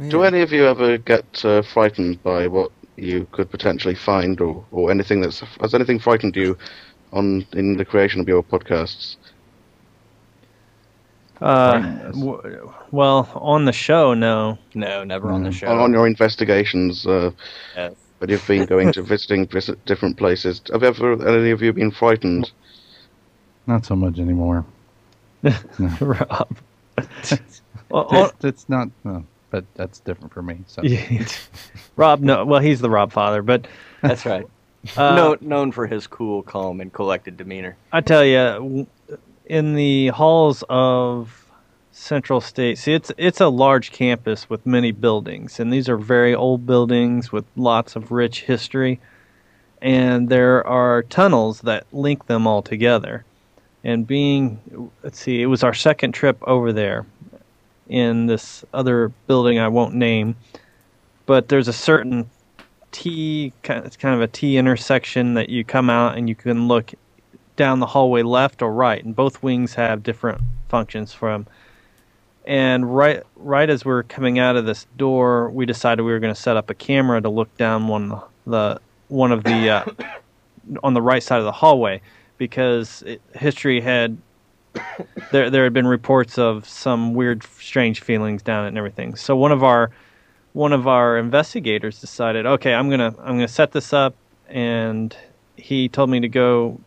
Do any of you ever get uh, frightened by what you could potentially find, or, or anything that's has anything frightened you on in the creation of your podcasts? Uh, w- well, on the show, no. No, never on the show. On, on your investigations, uh, Yes. but you've been going to (laughs) visiting visit different places. Have ever any of you been frightened? Not so much anymore. (laughs) Rob. (laughs) Well, it's, it's not, no, but that's different for me. So Yeah. Rob, no. Well, he's the Rob father, but That's right. Uh, no, known for his cool, calm, and collected demeanor. I tell you, in the halls of Central State, see, it's it's a large campus with many buildings, and these are very old buildings with lots of rich history, and there are tunnels that link them all together. And being, let's see, it was our second trip over there in this other building I won't name, but there's a certain T, it's kind of a T intersection that you come out and you can look down the hallway left or right, and both wings have different functions from. And right, right as we are coming out of this door, we decided we were going to set up a camera to look down one the one of the uh, (coughs) on the right side of the hallway because it, history had there there had been reports of some weird, strange feelings down it and everything. So one of our one of our investigators decided, okay, I'm gonna I'm gonna set this up, and he told me to go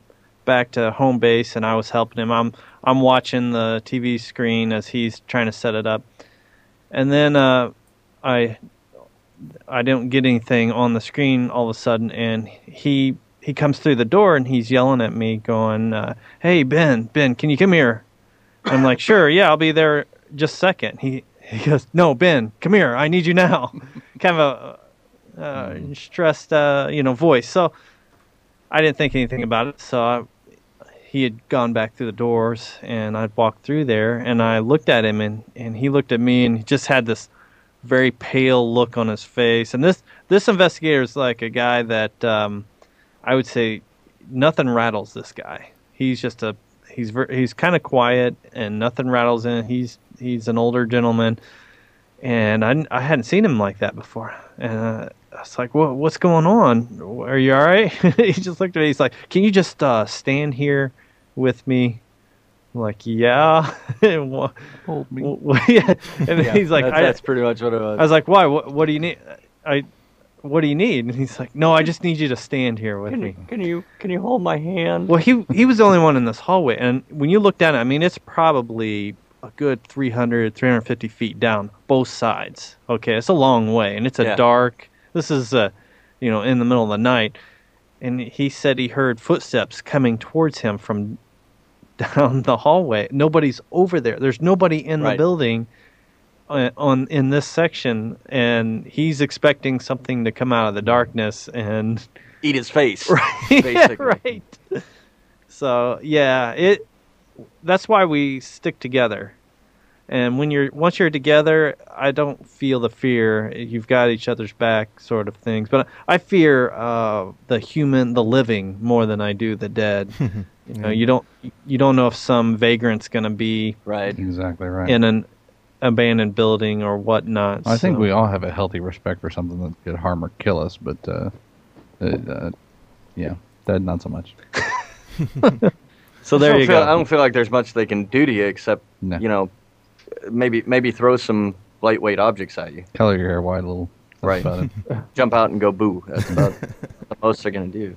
back to home base, and I was helping him. I'm I'm watching the TV screen as he's trying to set it up, and then uh, I I don't get anything on the screen all of a sudden, and he he comes through the door and he's yelling at me, going, uh, "Hey Ben, Ben, can you come here?" I'm like, "Sure, yeah, I'll be there just a second. He he goes, "No, Ben, come here. I need you now." (laughs) kind of a uh, stressed, uh, you know, voice. So I didn't think anything about it. So I, he had gone back through the doors, and I'd walked through there, and I looked at him, and and he looked at me, and he just had this very pale look on his face. And this this investigator is like a guy that um, I would say nothing rattles this guy. He's just a he's ver- he's kind of quiet and nothing rattles him. He's he's an older gentleman, and I I hadn't seen him like that before. And uh, I was like, "What what's going on? Are you all right?" (laughs) he just looked at me. He's like, "Can you just uh, stand here with me?" I'm like, "Yeah." (laughs) Hold me. (laughs) yeah. And Yeah, he's like, that- I, that's pretty much what it was. I was like, "Why? What, what do you need?" I, "What do you need?" And he's like, "No, I just need you to stand here with Can me." can you can you hold my hand? Well, he he was the only one in this hallway, and when you look down, I mean, it's probably a good 300, 350 feet down both sides. Okay, it's a long way, and it's a Yeah. dark. This is, uh, you know, in the middle of the night, and he said he heard footsteps coming towards him from (laughs) down the hallway. Nobody's over there. There's nobody in the building. uh, On in this section, and he's expecting something to come out of the darkness, and (laughs) Eat his face. (laughs) Right. yeah, right. So yeah, it. That's why we stick together. And when you're once you're together, I don't feel the fear. You've got each other's back, sort of things. But I fear uh, the human, the living, more than I do the dead. (laughs) you know, you don't you don't know if some vagrant's going to be right Exactly right. in an abandoned building or whatnot. I think we all have a healthy respect for something that could harm or kill us, but uh, uh, uh, yeah, that not so much. (laughs) (laughs) So there you feel, go. I don't feel like there's much they can do to you except you know maybe maybe throw some lightweight objects at you. Color your hair white a little. That's Right. about it. (laughs) Jump out and go boo. That's about the most they're going to do.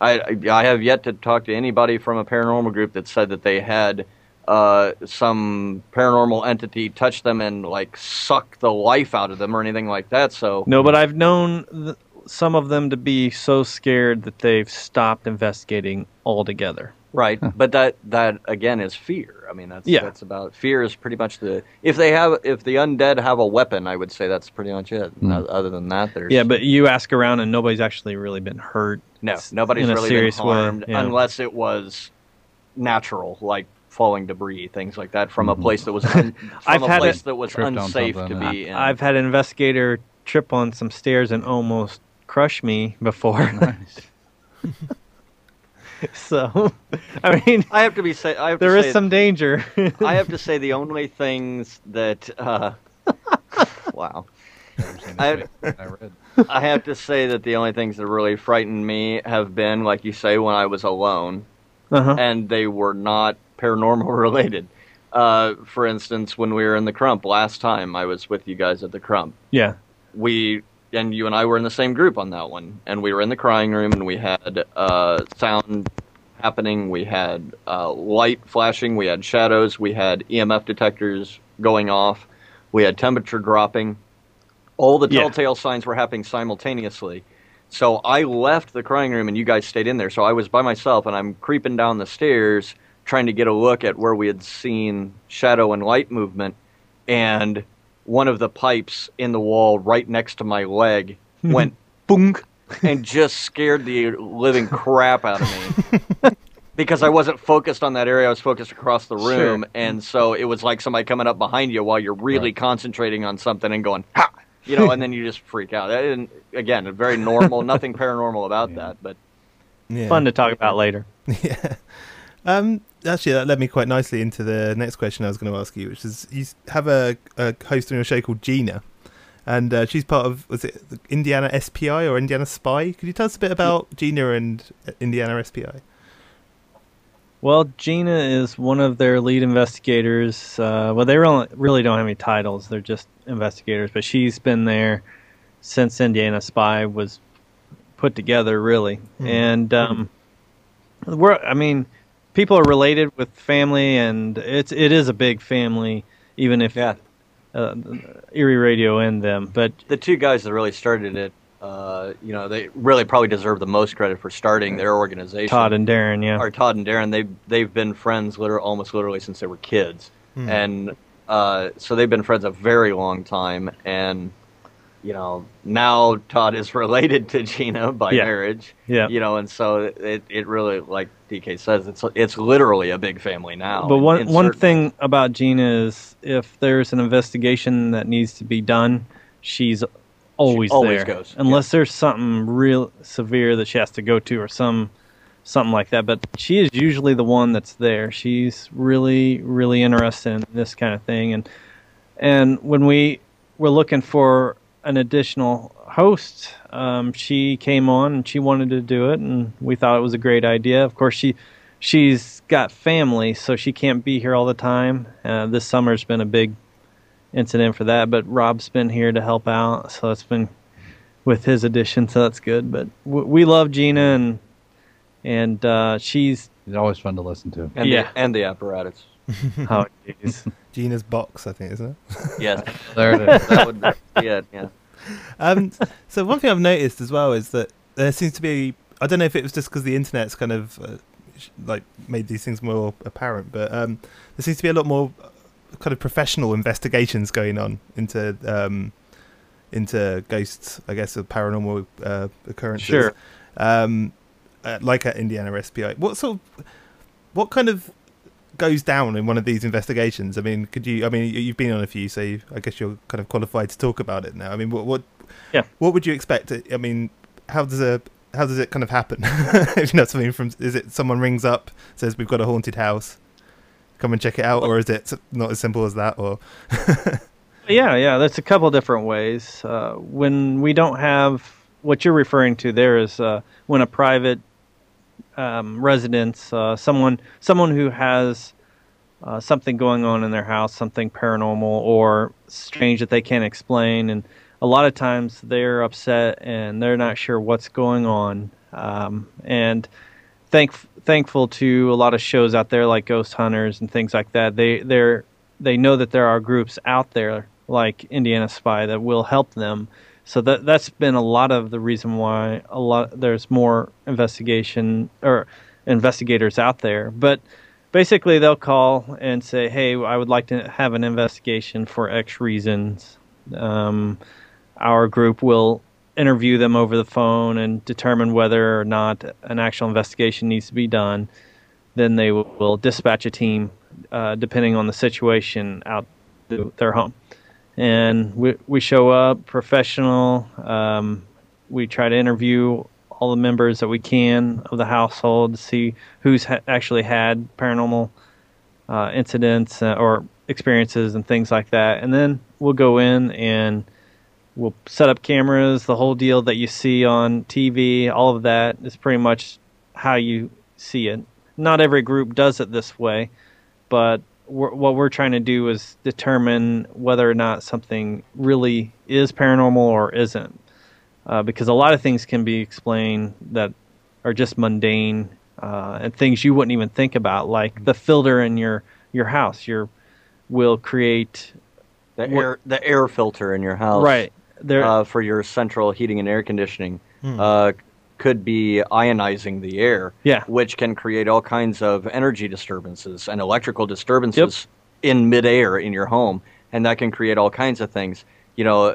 I I have yet to talk to anybody from a paranormal group that said that they had uh, some paranormal entity touch them and like suck the life out of them or anything like that. So No, but I've known th- some of them to be so scared that they've stopped investigating altogether. Right, but that that again is fear. I mean, that's Yeah. that's about fear is pretty much the if they have if the undead have a weapon, I would say that's pretty much it. Hmm. O- Other than that, there's Yeah, but you ask around and nobody's actually really been hurt. no nobody's a really been harmed yeah. unless it was natural, like falling debris, things like that from a Mm-hmm. place that was un, (laughs) I've a had place it- that was unsafe to be in. I've had an investigator trip on some stairs and almost crush me before. (laughs) (laughs) so, I mean, I have to be say I have there to is say, some danger. I have to (laughs) say the only things that uh, (laughs) wow. I, I read. I have to say that the only things that really frightened me have been, like you say, when I was alone, Uh-huh. and they were not paranormal related. Uh, for instance, when we were in the Crump last time, I was with you guys at the Crump. yeah. We and you and I were in the same group on that one, and we were in the crying room, and we had uh, sound happening, we had uh, light flashing, we had shadows, we had EMF detectors going off, we had temperature dropping. All the Yeah. telltale signs were happening simultaneously. So I left the crying room, and you guys stayed in there. So I was by myself, and I'm creeping down the stairs trying to get a look at where we had seen shadow and light movement, and one of the pipes in the wall right next to my leg went boonk (laughs) and just scared the living crap out of me. (laughs) because I wasn't focused on that area, I was focused across the room, Sure. and so it was like somebody coming up behind you while you're really concentrating on something and going, ha! You know, and then you just freak out. And again, very normal, nothing paranormal about that, but Yeah. Fun to talk about later. (laughs) yeah. Um, actually, that led me quite nicely into the next question I was going to ask you, which is you have a, a host on your show called Gina, and uh, she's part of was it Indiana SPI or Indiana Spy? Could you tell us a bit about Gina and uh, Indiana SPI? Well, Gina is one of their lead investigators. Uh, well, they really, don't have any titles; they're just investigators. But she's been there since Indiana Spy was put together, really. Hmm. And um, we're, I mean, people are related with family, and it's it is a big family, even if yeah. uh, Eerie Radio and them. But the two guys that really started it, uh, you know, they really probably deserve the most credit for starting their organization. Todd and Darren, yeah. Or Todd and Darren, they've they've been friends literally almost literally since they were kids, Hmm. and uh, so they've been friends a very long time. And you know, now Todd is (laughs) related to Gina by Yeah. marriage. Yeah. You know, and so it it really, like DK says, it's it's literally a big family now. But one one thing about Gina is if there's an investigation that needs to be done, she's always always there. goes, Unless there's something real severe that she has to go to or some something like that. But she is usually the one that's there. She's really really interested in this kind of thing and and when we were looking for an additional host, um, she came on and she wanted to do it, and we thought it was a great idea. Of course, she she's got family, so she can't be here all the time. Uh, this summer's been a big incident for that, but Rob's been here to help out, so it's been with his addition, so that's good. But w- we love Gina, and and uh, she's It's always fun to listen to. And Yeah. the, and the apparatus. (laughs) oh jeez. Gina's box, I think, isn't it? Yes. (laughs) There it is. that would be it. Yeah. um, so one thing I've noticed as well is that there seems to be. I don't know if it was just because the internet's kind of uh, like made these things more apparent, but um, there seems to be a lot more uh, kind of professional investigations going on into um, into ghosts, I guess, of paranormal uh, occurrences. Sure. Um, uh, like at Indiana SPI. What sort of what kind of goes down in one of these investigations? I mean, could you? I mean, you- you've been on a few, so you, I guess you're kind of qualified to talk about it now. I mean, what what Yeah. what would you expect? I mean, how does a how does it kind of happen? (laughs) if you know something from, is it someone rings up says we've got a haunted house, come and check it out, or is it not as simple as that? Or (laughs) Yeah, yeah, there's a couple different ways. Uh, when we don't have what you're referring to, there is uh, when a private um, residence, uh, someone someone who has uh, something going on in their house, something paranormal or strange that they can't explain, and a lot of times they're upset and they're not sure what's going on. Um, and thank thankful to a lot of shows out there like Ghost Hunters and things like that. They they're they know that there are groups out there like Indiana Spy that will help them. So that that's been a lot of the reason why a lot there's more investigation or investigators out there. But basically they'll call and say, "Hey, I would like to have an investigation for X reasons." Um, our group will interview them over the phone and determine whether or not an actual investigation needs to be done. Then they will, dispatch a team, uh, depending on the situation, out their home. And we, we show up professional. Um, we try to interview all the members that we can of the household to see who's ha- actually had paranormal uh, incidents uh, or experiences and things like that. And then we'll go in and we'll set up cameras, the whole deal that you see on TV, all of that is pretty much how you see it. Not every group does it this way, but we're, what we're trying to do is determine whether or not something really is paranormal or isn't. Uh, because a lot of things can be explained that are just mundane uh, and things you wouldn't even think about, like the filter in your, your house. Your will create The What- air the air filter in your house, Right. There- uh, for your central heating and air conditioning, Hmm. Could be ionizing the air. Yeah. which can create all kinds of energy disturbances and electrical disturbances in midair in your home, and that can create all kinds of things. You know,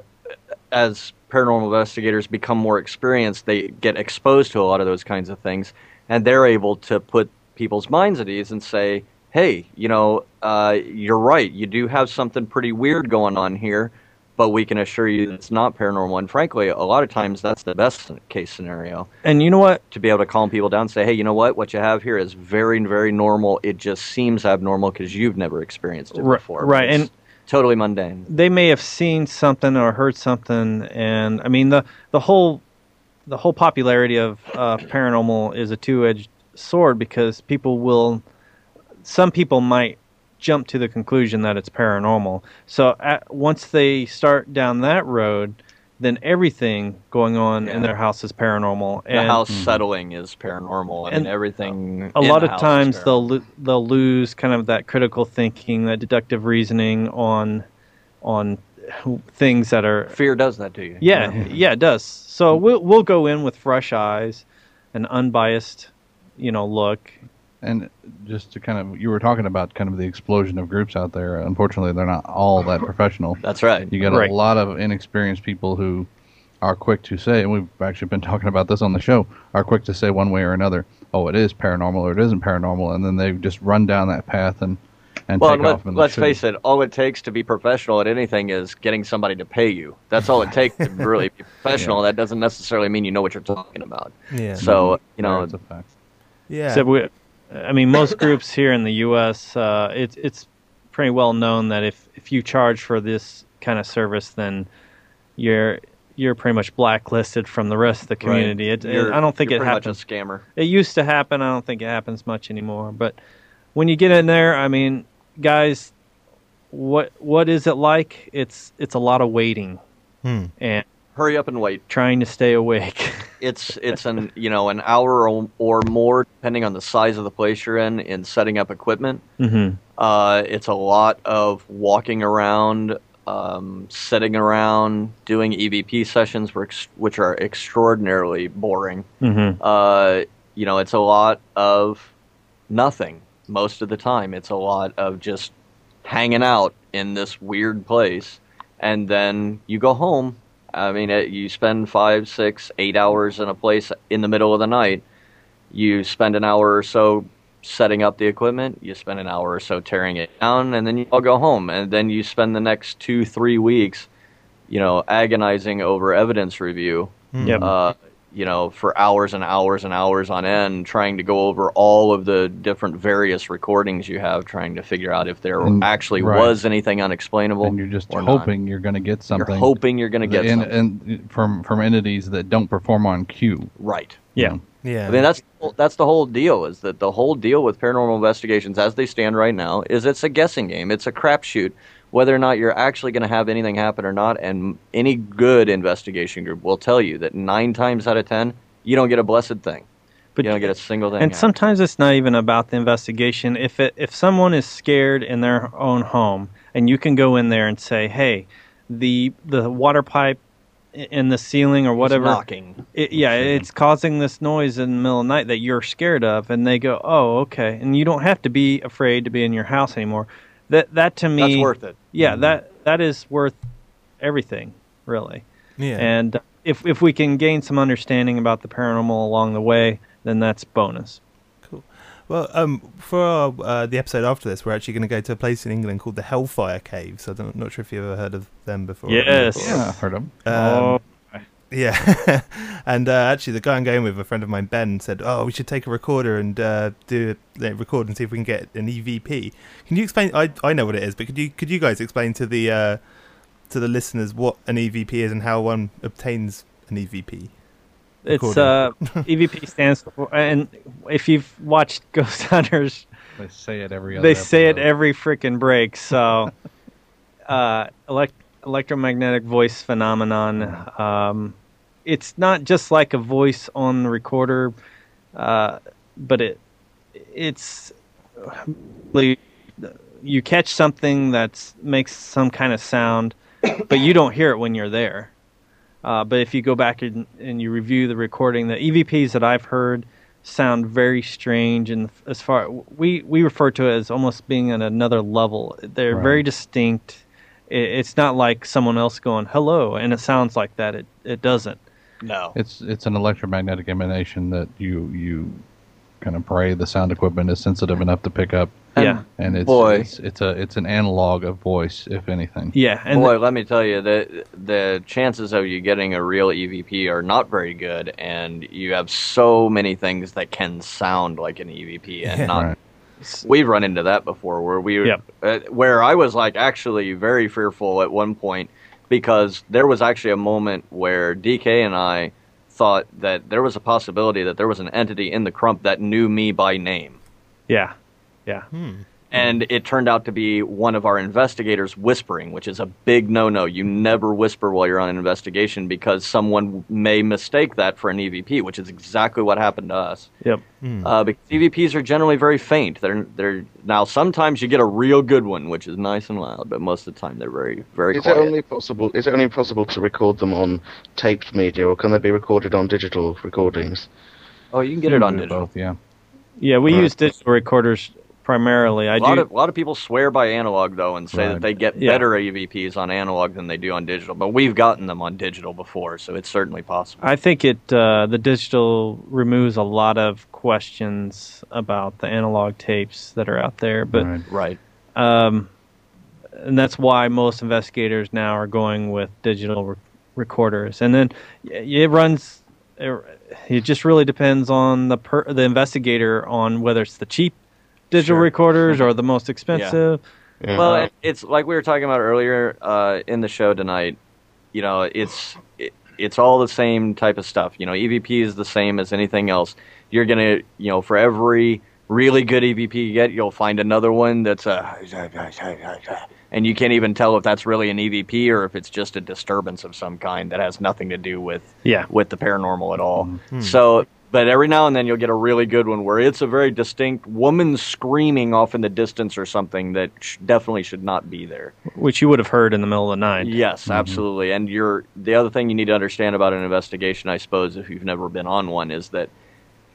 as paranormal investigators become more experienced, they get exposed to a lot of those kinds of things, and they're able to put people's minds at ease and say, "Hey, you know, uh, you're right. You do have something pretty weird going on here." But we can assure you it's not paranormal, and frankly, a lot of times that's the best case scenario And you know what? to be able to calm people down and say, hey, you know what? What you have here is very, very normal. It just seems abnormal because you've never experienced it before. right, It's and- totally mundane. they may have seen something or heard something and i mean the the whole the whole popularity of uh, paranormal is a two-edged sword because people will some people might jump to the conclusion that it's paranormal so at, once they start down that road then everything going on in their house is paranormal The and house settling is paranormal. And everything. a lot of times they'll lo- they'll lose kind of that critical thinking, that deductive reasoning on on things that are fear does that to you. Yeah, Yeah. yeah, it does. So we'll we'll go in with fresh eyes, an unbiased, you know, look. And just to kind of, you were talking about kind of the explosion of groups out there. Unfortunately, they're not all that professional. That's right. You got Right. a lot of inexperienced people who are quick to say, and we've actually been (laughs) talking about this on the show, are quick to say one way or another, oh, it is paranormal or it isn't paranormal, and then they just run down that path and and Well, take let, off. And let's face it. All it takes to be professional at anything is getting somebody to pay you. That's all it (laughs) takes to really be professional. That doesn't necessarily mean you know what you're talking about. Yeah. So mm-hmm. you know, it's a fact. yeah, So we, I mean, most groups here in the U.S., uh, it's it's pretty well known that if if you charge for this kind of service, then you're you're pretty much blacklisted from the rest of the community. It, it- I don't think you're it pretty much a happens. scammer. It used to happen. I don't think it happens much anymore. But when you get in there, I mean, guys, what what is it like? It's it's a lot of waiting Hmm. and Hurry up and wait. trying to stay awake. (laughs) It's it's an you know an hour or, or more depending on the size of the place you're in in setting up equipment. mm-hmm. Uh, it's a lot of walking around, um, sitting around, doing EVP sessions, which which are extraordinarily boring. Mm-hmm. Uh, you know, it's a lot of nothing most of the time. It's a lot of just hanging out in this weird place, and then you go home. I mean, it, you spend five, six, eight hours in a place in the middle of the night. You spend an hour or so setting up the equipment. You spend an hour or so tearing it down, and then you all go home. And then you spend the next two, three weeks, you know, agonizing over evidence review Yep. uh, you know, for hours and hours and hours on end, trying to go over all of the different various recordings you have, trying to figure out if there And- actually right. was anything unexplainable. and you're just or not. hoping you're going to get something. You're hoping you're going to get and, something. and from from entities that don't perform on cue. right. Yeah. Yeah. I mean, that's that's the whole deal. Is that the whole deal with paranormal investigations, as they stand right now, is it's a guessing game. It's a crapshoot, whether or not you're actually going to have anything happen or not. And any good investigation group will tell you that nine times out of ten, you don't get a blessed thing. But you don't get a single thing. and happen. sometimes it's not even about the investigation. If it, if someone is scared in their own home, and you can go in there and say, "Hey, the the water pipe in the ceiling or whatever knocking. It, yeah, it's causing this noise in the middle of the night that you're scared of, and they go, "Oh, okay." And you don't have to be afraid to be in your house anymore. That that to me, That's worth it. Yeah, that that is worth everything, really. Yeah. And if if we can gain some understanding about the paranormal along the way, then that's bonus. Cool. Well, um, for our, uh, the episode after this, we're actually going to go to a place in England called the Hellfire Caves. I'm not sure if you've ever heard of them before. Yes. Yeah, I've heard them. Um, Oh. Yeah, (laughs) and uh, actually, the guy I'm going with, a friend of mine, Ben, said, "Oh, we should take a recorder and uh, do a record and see if we can get an EVP." Can you explain? I I know what it is, but could you could you guys explain to the uh, to the listeners what an EVP is and how one obtains an E EVP? It's Recording. uh, EVP stands for, and if you've watched (laughs) Ghost Hunters, They say it every other. they say it every freaking break. So, (laughs) uh, elect- electromagnetic voice phenomenon. Um, it's not just like a voice on the recorder, uh, but it it's really you catch something that makes some kind of sound, but you don't hear it when you're there. Uh, but if you go back and, and you review the recording, the EVPs that I've heard sound very strange, and as far we we refer to it as almost being on another level. They're Right. very distinct. It, it's not like someone else going hello, and it sounds like that. It it doesn't. No. It's it's an electromagnetic emanation that you you kind of pray the sound equipment is sensitive enough to pick up. Yeah. and it's boy. it's it's a it's an analog of voice, if anything. Yeah, and Boy, let me tell you, the the chances of you getting a real EVP are not very good, and you have so many things that can sound like an EVP, and Yeah. not. Right. We've run into that before, where we, Yep. uh, where I was like actually very fearful at one point because there was actually a moment where DK and I thought that there was a possibility that there was an entity in the crump that knew me by name. yeah, yeah. Hmm. And it turned out to be one of our investigators whispering, which is a big no no. You never whisper while you're on an investigation because someone may mistake that for an EVP, which is exactly what happened to us. Yep. Uh, because EVPs are generally very faint. They're they're now sometimes you get a real good one, which is nice and loud, but most of the time they're very very Is quiet. it only possible? Is it only possible to record them on taped media, or can they be recorded on digital recordings? oh, you can get it on digital. Both, yeah. Yeah, we Right. use digital recorders primarily. I A lot do. of a lot of people swear by analog though, and say Right. that they get Yeah. better EVPs on analog than they do on digital. But we've gotten them on digital before, so it's certainly possible. I think it uh, the digital removes a lot of questions about the analog tapes that are out there, but Right. right. um, and that's why most investigators now are going with digital re- recorders. And then it runs. It, it just really depends on the per, the investigator on whether it's the cheap digital Sure. recorders are the (laughs) most expensive. Yeah. Well, it's like we were talking about earlier uh, in the show tonight. You know, it's it, it's all the same type of stuff. You know, EVP is the same as anything else. You're gonna, you know, for every really good EVP you get, you'll find another one that's a, and you can't even tell if that's really an EVP or if it's just a disturbance of some kind that has nothing to do with Yeah. with the paranormal at all. Mhm. So, but every now and then you'll get a really good one where it's a very distinct woman screaming off in the distance or something that sh- definitely should not be there. Which you would have heard in the middle of the night. Yes, mm-hmm. absolutely. And you're the other thing you need to understand about an investigation, I suppose, if you've never been on one, is that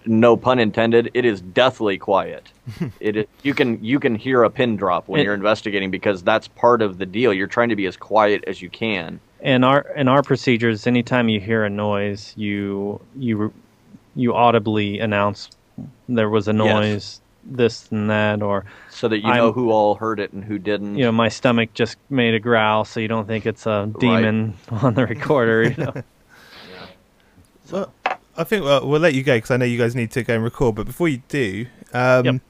no pun intended, it is deathly quiet. (laughs) it is, you can you can hear a pin drop when It- you're investigating because that's part of the deal. You're trying to be as quiet as you can. in our in our procedures, anytime you hear a noise, you you you audibly announce there was a Yes. noise, this and that, or So that you I'm- know who all heard it and who didn't. you know my stomach just made a growl, so you don't think it's a demon (laughs) on the recorder. You know. (laughs) Well, I think well, we'll let you go because I know you guys need to go and record. But before you do, um,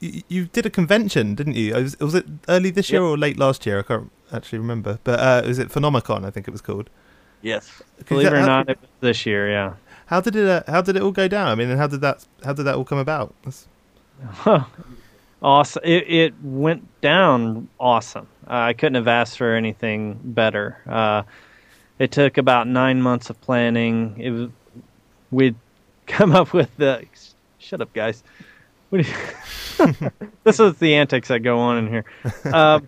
you, you did a convention, didn't you? Was, was it early this year Yep. or late last year? I can't actually remember. But uh, was it Phenomicon? I think it was called. Yes. Believe it or not, it was this year. Yeah. How did it? Uh, how did it all go down? I mean, and how did that? How did that all come about? (laughs) Awesome. It, it went down awesome. Uh, I couldn't have asked for anything better. Uh, it took about nine months of planning. It was, we'd (laughs) come up with the. Shut up, guys. What you- (laughs) this is the antics that go on in here. Um,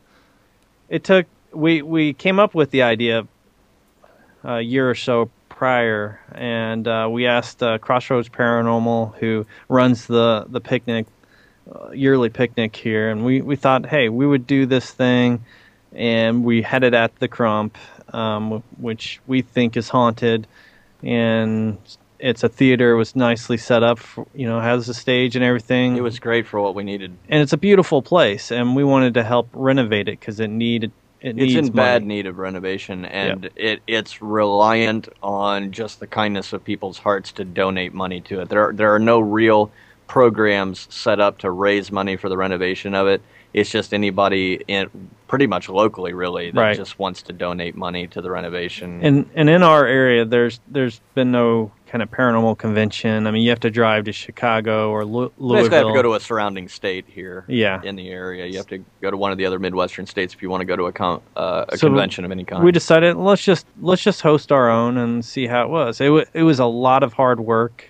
it took. We we came up with the idea a year or so prior, and uh, we asked uh, Crossroads Paranormal, who runs the the picnic uh, yearly picnic here, and we we thought, hey, we would do this thing, and we had it at the Crump, um, which we think is haunted, and it's a theater. It was nicely set up, for, you know, has a stage and everything. It was great for what we needed. and it's a beautiful place, and we wanted to help renovate it because it needed it it's in bad need of renovation and it it's reliant on just the kindness of people's hearts to donate money to it. There are, there are no real programs set up to raise money for the renovation of it. It's just anybody in pretty much locally really that Right. just wants to donate money to the renovation. And and in our area, there's there's been no kind of paranormal convention. I mean, you have to drive to Chicago or Lu- you Louisville. basically have to go to a surrounding state here Yeah. in the area you have to go to one of the other midwestern states if you want to go to a, con- uh, a So convention of any kind We decided let's just let's just host our own and see how it was. It wa it was a lot of hard work,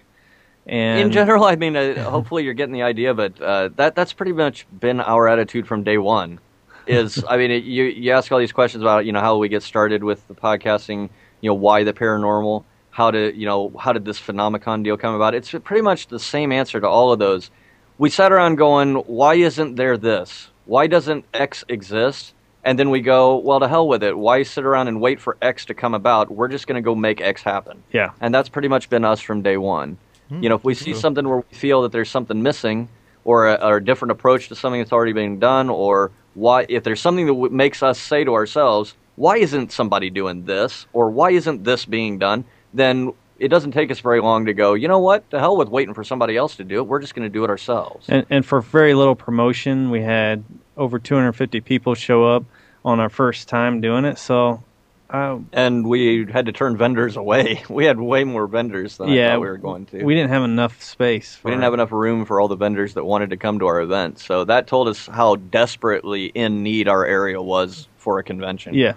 and in general, I mean, uh, hopefully you're getting the idea, but uh, that that's pretty much been our attitude from day one. Is I mean, it, you you ask all these questions about you know how we get started with the podcasting, you know why the paranormal, how to you know how did this phenomenon deal come about? It's pretty much the same answer to all of those. We sat around going, why isn't there this? Why doesn't X exist? And then we go, well, to hell with it. Why sit around and wait for X to come about? We're just going to go make X happen. Yeah. And that's pretty much been us from day one. Hmm, you know, if we see something where we feel that there's something missing, or a, or a different approach to something that's already being done, or why, if there's something that w- makes us say to ourselves, why isn't somebody doing this, or why isn't this being done, then it doesn't take us very long to go, you know what, to hell with waiting for somebody else to do it. We're just going to do it ourselves. and and for very little promotion, we had over 250 people show up on our first time doing it. So, uh, And we had to turn vendors away. (laughs) We had way more vendors than I yeah, thought we were going to. We didn't have enough space. We didn't have enough room for all the vendors that wanted to come to our event. So that told us how desperately in need our area was for a convention. Yeah.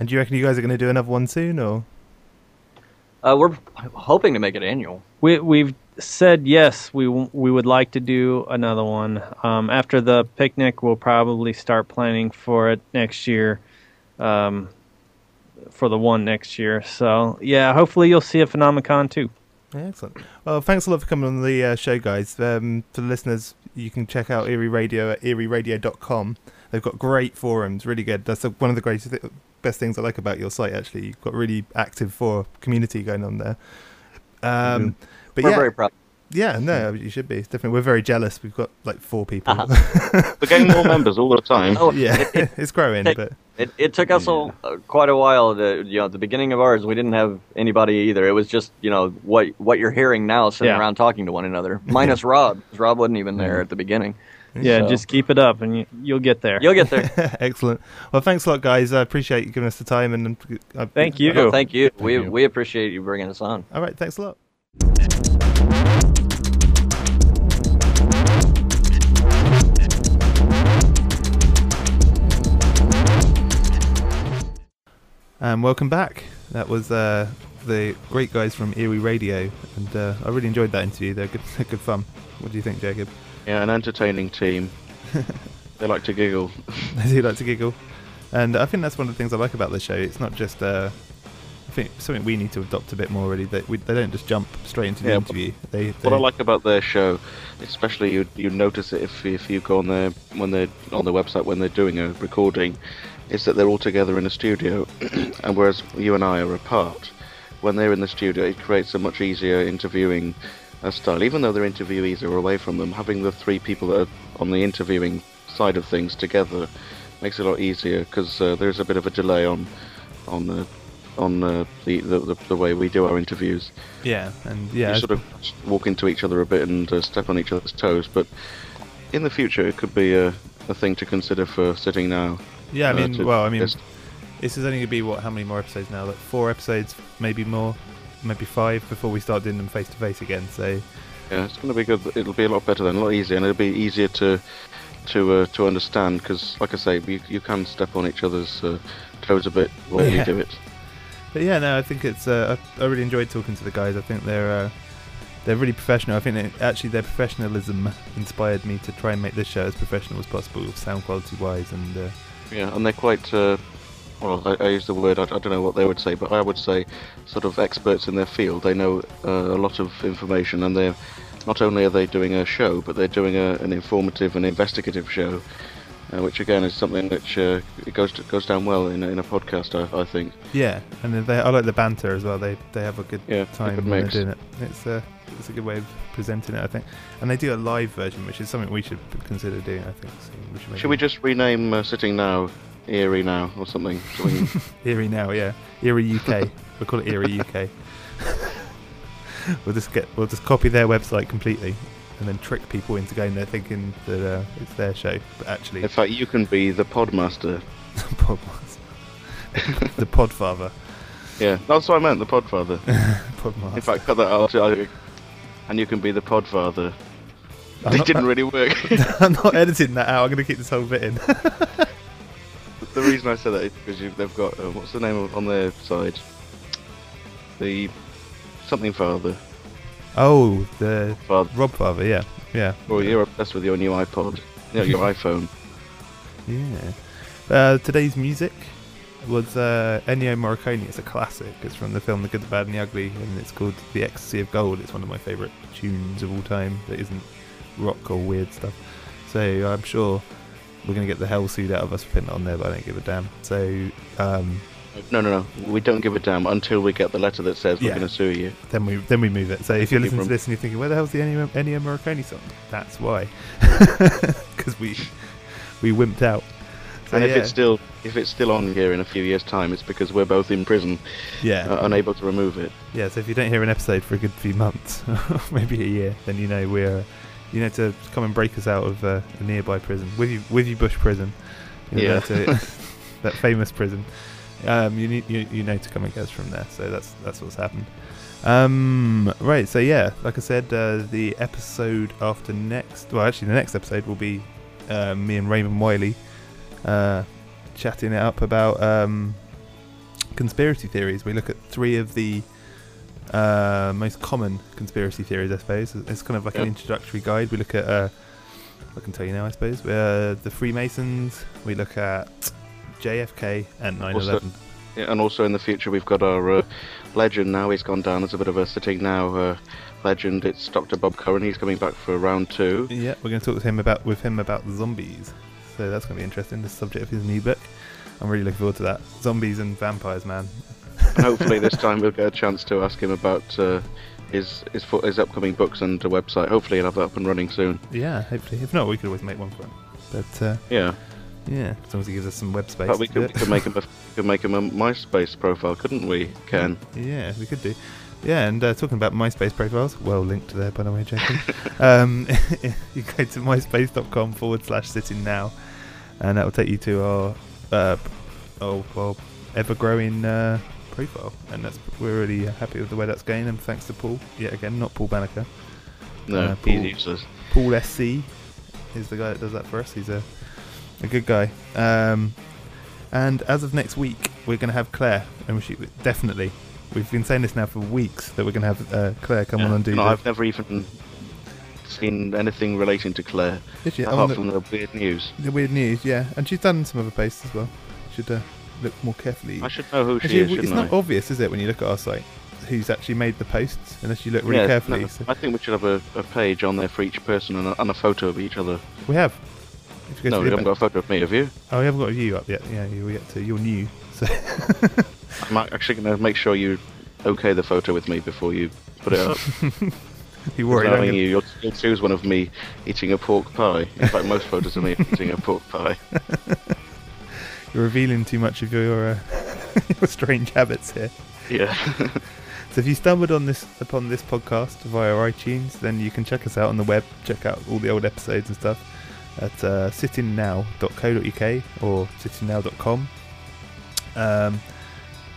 And do you reckon you guys are going to do another one soon, or? Uh, we're hoping to make it annual. We we've said yes. We we would like to do another one. Um, after the picnic, we'll probably start planning for it next year. Um, for the one next year. So yeah, hopefully you'll see a Phenomicon too. Excellent. Well, thanks a lot for coming on the uh, show, guys. Um, for the listeners, you can check out Eerie Radio at eerieradio.com. They've got great forums, really good. That's uh one of the greatest, th- best things I like about your site. Actually, you've got really active for community going on there. Um, But We're yeah, very proud. Yeah, no, you should be. Definitely, we're very jealous. We've got like four people. Uh-huh. (laughs) We're getting more members all the time. Oh, yeah, it- it- (laughs) it's growing, it, but it, it took us all uh, quite a while. To, you know, at the beginning of ours, we didn't have anybody either. It was just you know what what you're hearing now, sitting Yeah. around talking to one another, (laughs) minus Rob. 'cause Rob wasn't even there at the beginning. Yeah, So- just keep it up, and you, you'll get there. You'll get there. (laughs) (laughs) Excellent. Well, thanks a lot, guys. I appreciate you giving us the time and. uh, Thank you. No, thank you. we you. we appreciate you bringing us on. All right. Thanks a lot. And welcome back. That was uh, the great guys from Eerie Radio, and uh, I really enjoyed that interview. They're good, they're (laughs) good fun. What do you think, Jacob? Yeah, an entertaining team. (laughs) they like to giggle. I do like to giggle, and I think that's one of the things I like about the show. It's not just uh, I think something we need to adopt a bit more. Really, that we, they don't just jump straight into the Yeah, interview. They, What I like about their show, especially you you notice it if if you go on their when they're on their website when they're doing a recording, is that they're all together in a studio, (clears throat) and whereas you and I are apart, when they're in the studio, it creates a much easier interviewing uh, style. Even though their interviewees are away from them, having the three people that are on the interviewing side of things together makes it a lot easier because uh, there's a bit of a delay on on the on uh, the, the, the the way we do our interviews yeah, and yeah, you sort of walk into each other a bit and uh, step on each other's toes. But in the future, it could be a, a thing to consider for sitting now. yeah. I uh, mean, to well, I mean, just- this is only going to be what? How many more episodes now? Like four episodes, maybe more, maybe five before we start doing them face to face again. So yeah, it's going to be good. It'll be a lot better then, a lot easier, and it'll be easier to to uh, to understand because, like I say, you, you can step on each other's uh, toes a bit while Yeah. you do it. But yeah, no, I think it's. Uh, I, I really enjoyed talking to the guys. I think they're uh, they're really professional. I think they, actually their professionalism inspired me to try and make this show as professional as possible, sound quality wise. And uh, Yeah, and they're quite. Well, I, I use the word. I, I don't know what they would say, but I would say sort of experts in their field. They know uh, a lot of information, and they're not only are they doing a show, but they're doing a, an informative and investigative show, uh, which again is something which uh, it goes goes down well in, a- in a podcast. I, I think. yeah, and they, I like the banter as well. They they have a good Yeah, time good when mix. they're doing it. It's a it's a good way of presenting it, I think. And they do a live version, which is something we should consider doing. I think. So we should, Should we just rename uh, sitting now Eerie now or something? something (laughs) Eerie now, yeah. Eerie UK. we'll call it Eerie UK. (laughs) we'll just get we'll just copy their website completely and then trick people into going there thinking that uh, it's their show, but actually in fact, you can be the podmaster. (laughs) Podmas- the Podfather. Yeah, that's what I meant. The podfather. Podmaster. In fact, cut that out. And you can be the podfather. I'm It didn't really work. I'm not editing that out. I'm going to keep this whole bit in. The reason I said that is because you, they've got uh, what's the name of, on their side? The something father. oh, the Father. Rob Father. Yeah, yeah. Well, you're obsessed with your new iPod. Yeah, your (laughs) iPhone. Yeah. Uh, today's music was uh, Ennio Morricone. It's a classic. It's from the film The Good, the Bad, and the Ugly, and it's called The Ecstasy of Gold. It's one of my favourite tunes of all time that isn't rock or weird stuff. So I'm sure we're going to get the hell sued out of us for putting it on there, but I don't give a damn. So um, No, no, no. We don't give a damn until we get the letter that says we're Yeah. going to sue you. then we then we move it. So if you're listening to this and you're thinking, where the hell's the Ennio, Ennio Morricone song? That's why, (laughs) because we we wimped out. So, and if yeah. it's still if it's still on here in a few years' time, it's because we're both in prison, Yeah. uh, unable to remove it. Yeah, so if you don't hear an episode for a good few months, (laughs) maybe a year, then you know we're you know to come and break us out of uh, a nearby prison, with you, with you Bush prison, you know, Yeah. to- (laughs) that famous prison. Um, you need you, you know to come and get us from there. So that's that's what's happened. Um, right. So yeah, like I said, uh, the episode after next, well, actually the next episode will be uh, me and Raymond Wiley uh, chatting it up about um, conspiracy theories. We look at three of the uh, most common conspiracy theories, I suppose. It's kind of like an introductory guide. We look at, uh, I can tell you now, I suppose, uh, the Freemasons. We look at JFK and 9 11. Yeah, and also in the future, we've got our uh, legend now. He's gone down as a bit of a sitting now uh, legend. It's Dr. Bob Curran. He's coming back for round two. Yeah, we're going to talk with him about with him about zombies. So that's going to be interesting. The subject of his new book. I'm really looking forward to that. Zombies and vampires, man. And hopefully, this time we'll get a chance to ask him about uh, his his fo- his upcoming books and a website. Hopefully, he'll have that up and running soon. Yeah, hopefully. If not, we could always make one for him. But uh, Yeah. yeah, as long as he gives us some web space. But we could, we could make him a we could make him a MySpace profile, couldn't we, Ken? (laughs) Yeah, we could do. Yeah, and uh, talking about MySpace profiles, well linked there, by the way, Jacob. (laughs) um, (laughs) you go to myspace.com forward slash sitting now, and that will take you to our, uh, oh, well, ever growing uh, profile. And that's we're really happy with the way that's going, and thanks to Paul, yet again, not Paul Banneker. No, Uh, he's Paul- useless. Paul SC is the guy that does that for us. He's a, a good guy. Um, and as of next week, we're going to have Claire, and she definitely. We've been saying this now for weeks that we're going to have uh, Claire come on and do. No, the, I've never even seen anything relating to Claire, Did you? apart the- from the weird news. The weird news, yeah, and she's done some other posts as well. Should uh, look more carefully. I should know who she is, It's shouldn't I? obvious, is it, when you look at our site, who's actually made the posts, unless you look really yeah, carefully. no, so- I think we should have a, a page on there for each person and a, and a photo of each other. We have. No, we haven't got a photo of me, have you? Oh, we haven't got a view up yet. Yeah, we get to. You're new, so. (laughs) I'm actually going to make sure you okay the photo with me before you put it up. (laughs) you worried? Knowing you, you'll, you'll choose one of me eating a pork pie. In fact, most photos of me eating a pork pie. (laughs) You're revealing too much of your uh, (laughs) your strange habits here. Yeah. (laughs) so if you stumbled on this upon this podcast via iTunes, then you can check us out on the web. Check out all the old episodes and stuff at uh, sittingnow.co.uk or sittingnow.com. Um,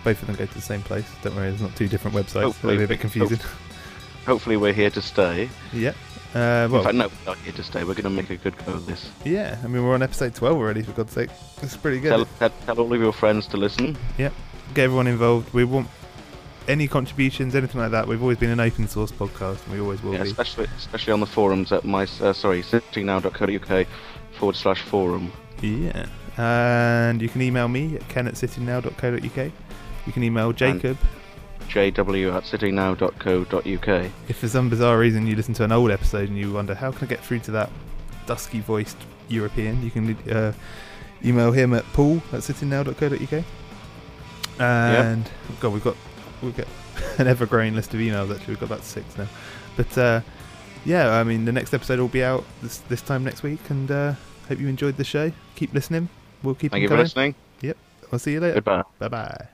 both of them go to the same place. Don't worry, there's not two different websites. Hopefully- It'll be a bit confusing. Hopefully, we're here to stay. (laughs) yeah. Uh, well, In fact, no, we're not here to stay. We're going to make a good go of this. yeah. I mean, we're on episode 12 already. For God's sake, it's pretty good. Tell, tell, tell all of your friends to listen. Yep. Get everyone involved. We want any contributions, anything like that. We've always been an open source podcast, and we always will Yeah, be. especially especially on the forums at my uh, sorry sittingnow.co.uk forward slash forum. Yeah. And you can email me at ken at sittingnow.co.uk. You can email Jacob. Jw at sittingnow.co.uk. If for some bizarre reason you listen to an old episode and you wonder how can I get through to that dusky voiced European, you can uh, email him at paul at sittingnow.co.uk. And God, we've got we've got (laughs) an ever growing list of emails. Actually, we've got about six now. But uh, yeah, I mean, the next episode will be out this this time next week, and uh, hope you enjoyed the show. Keep listening. We'll keep Thank you for coming. listening. Yep. I'll see you later. Goodbye. Bye bye.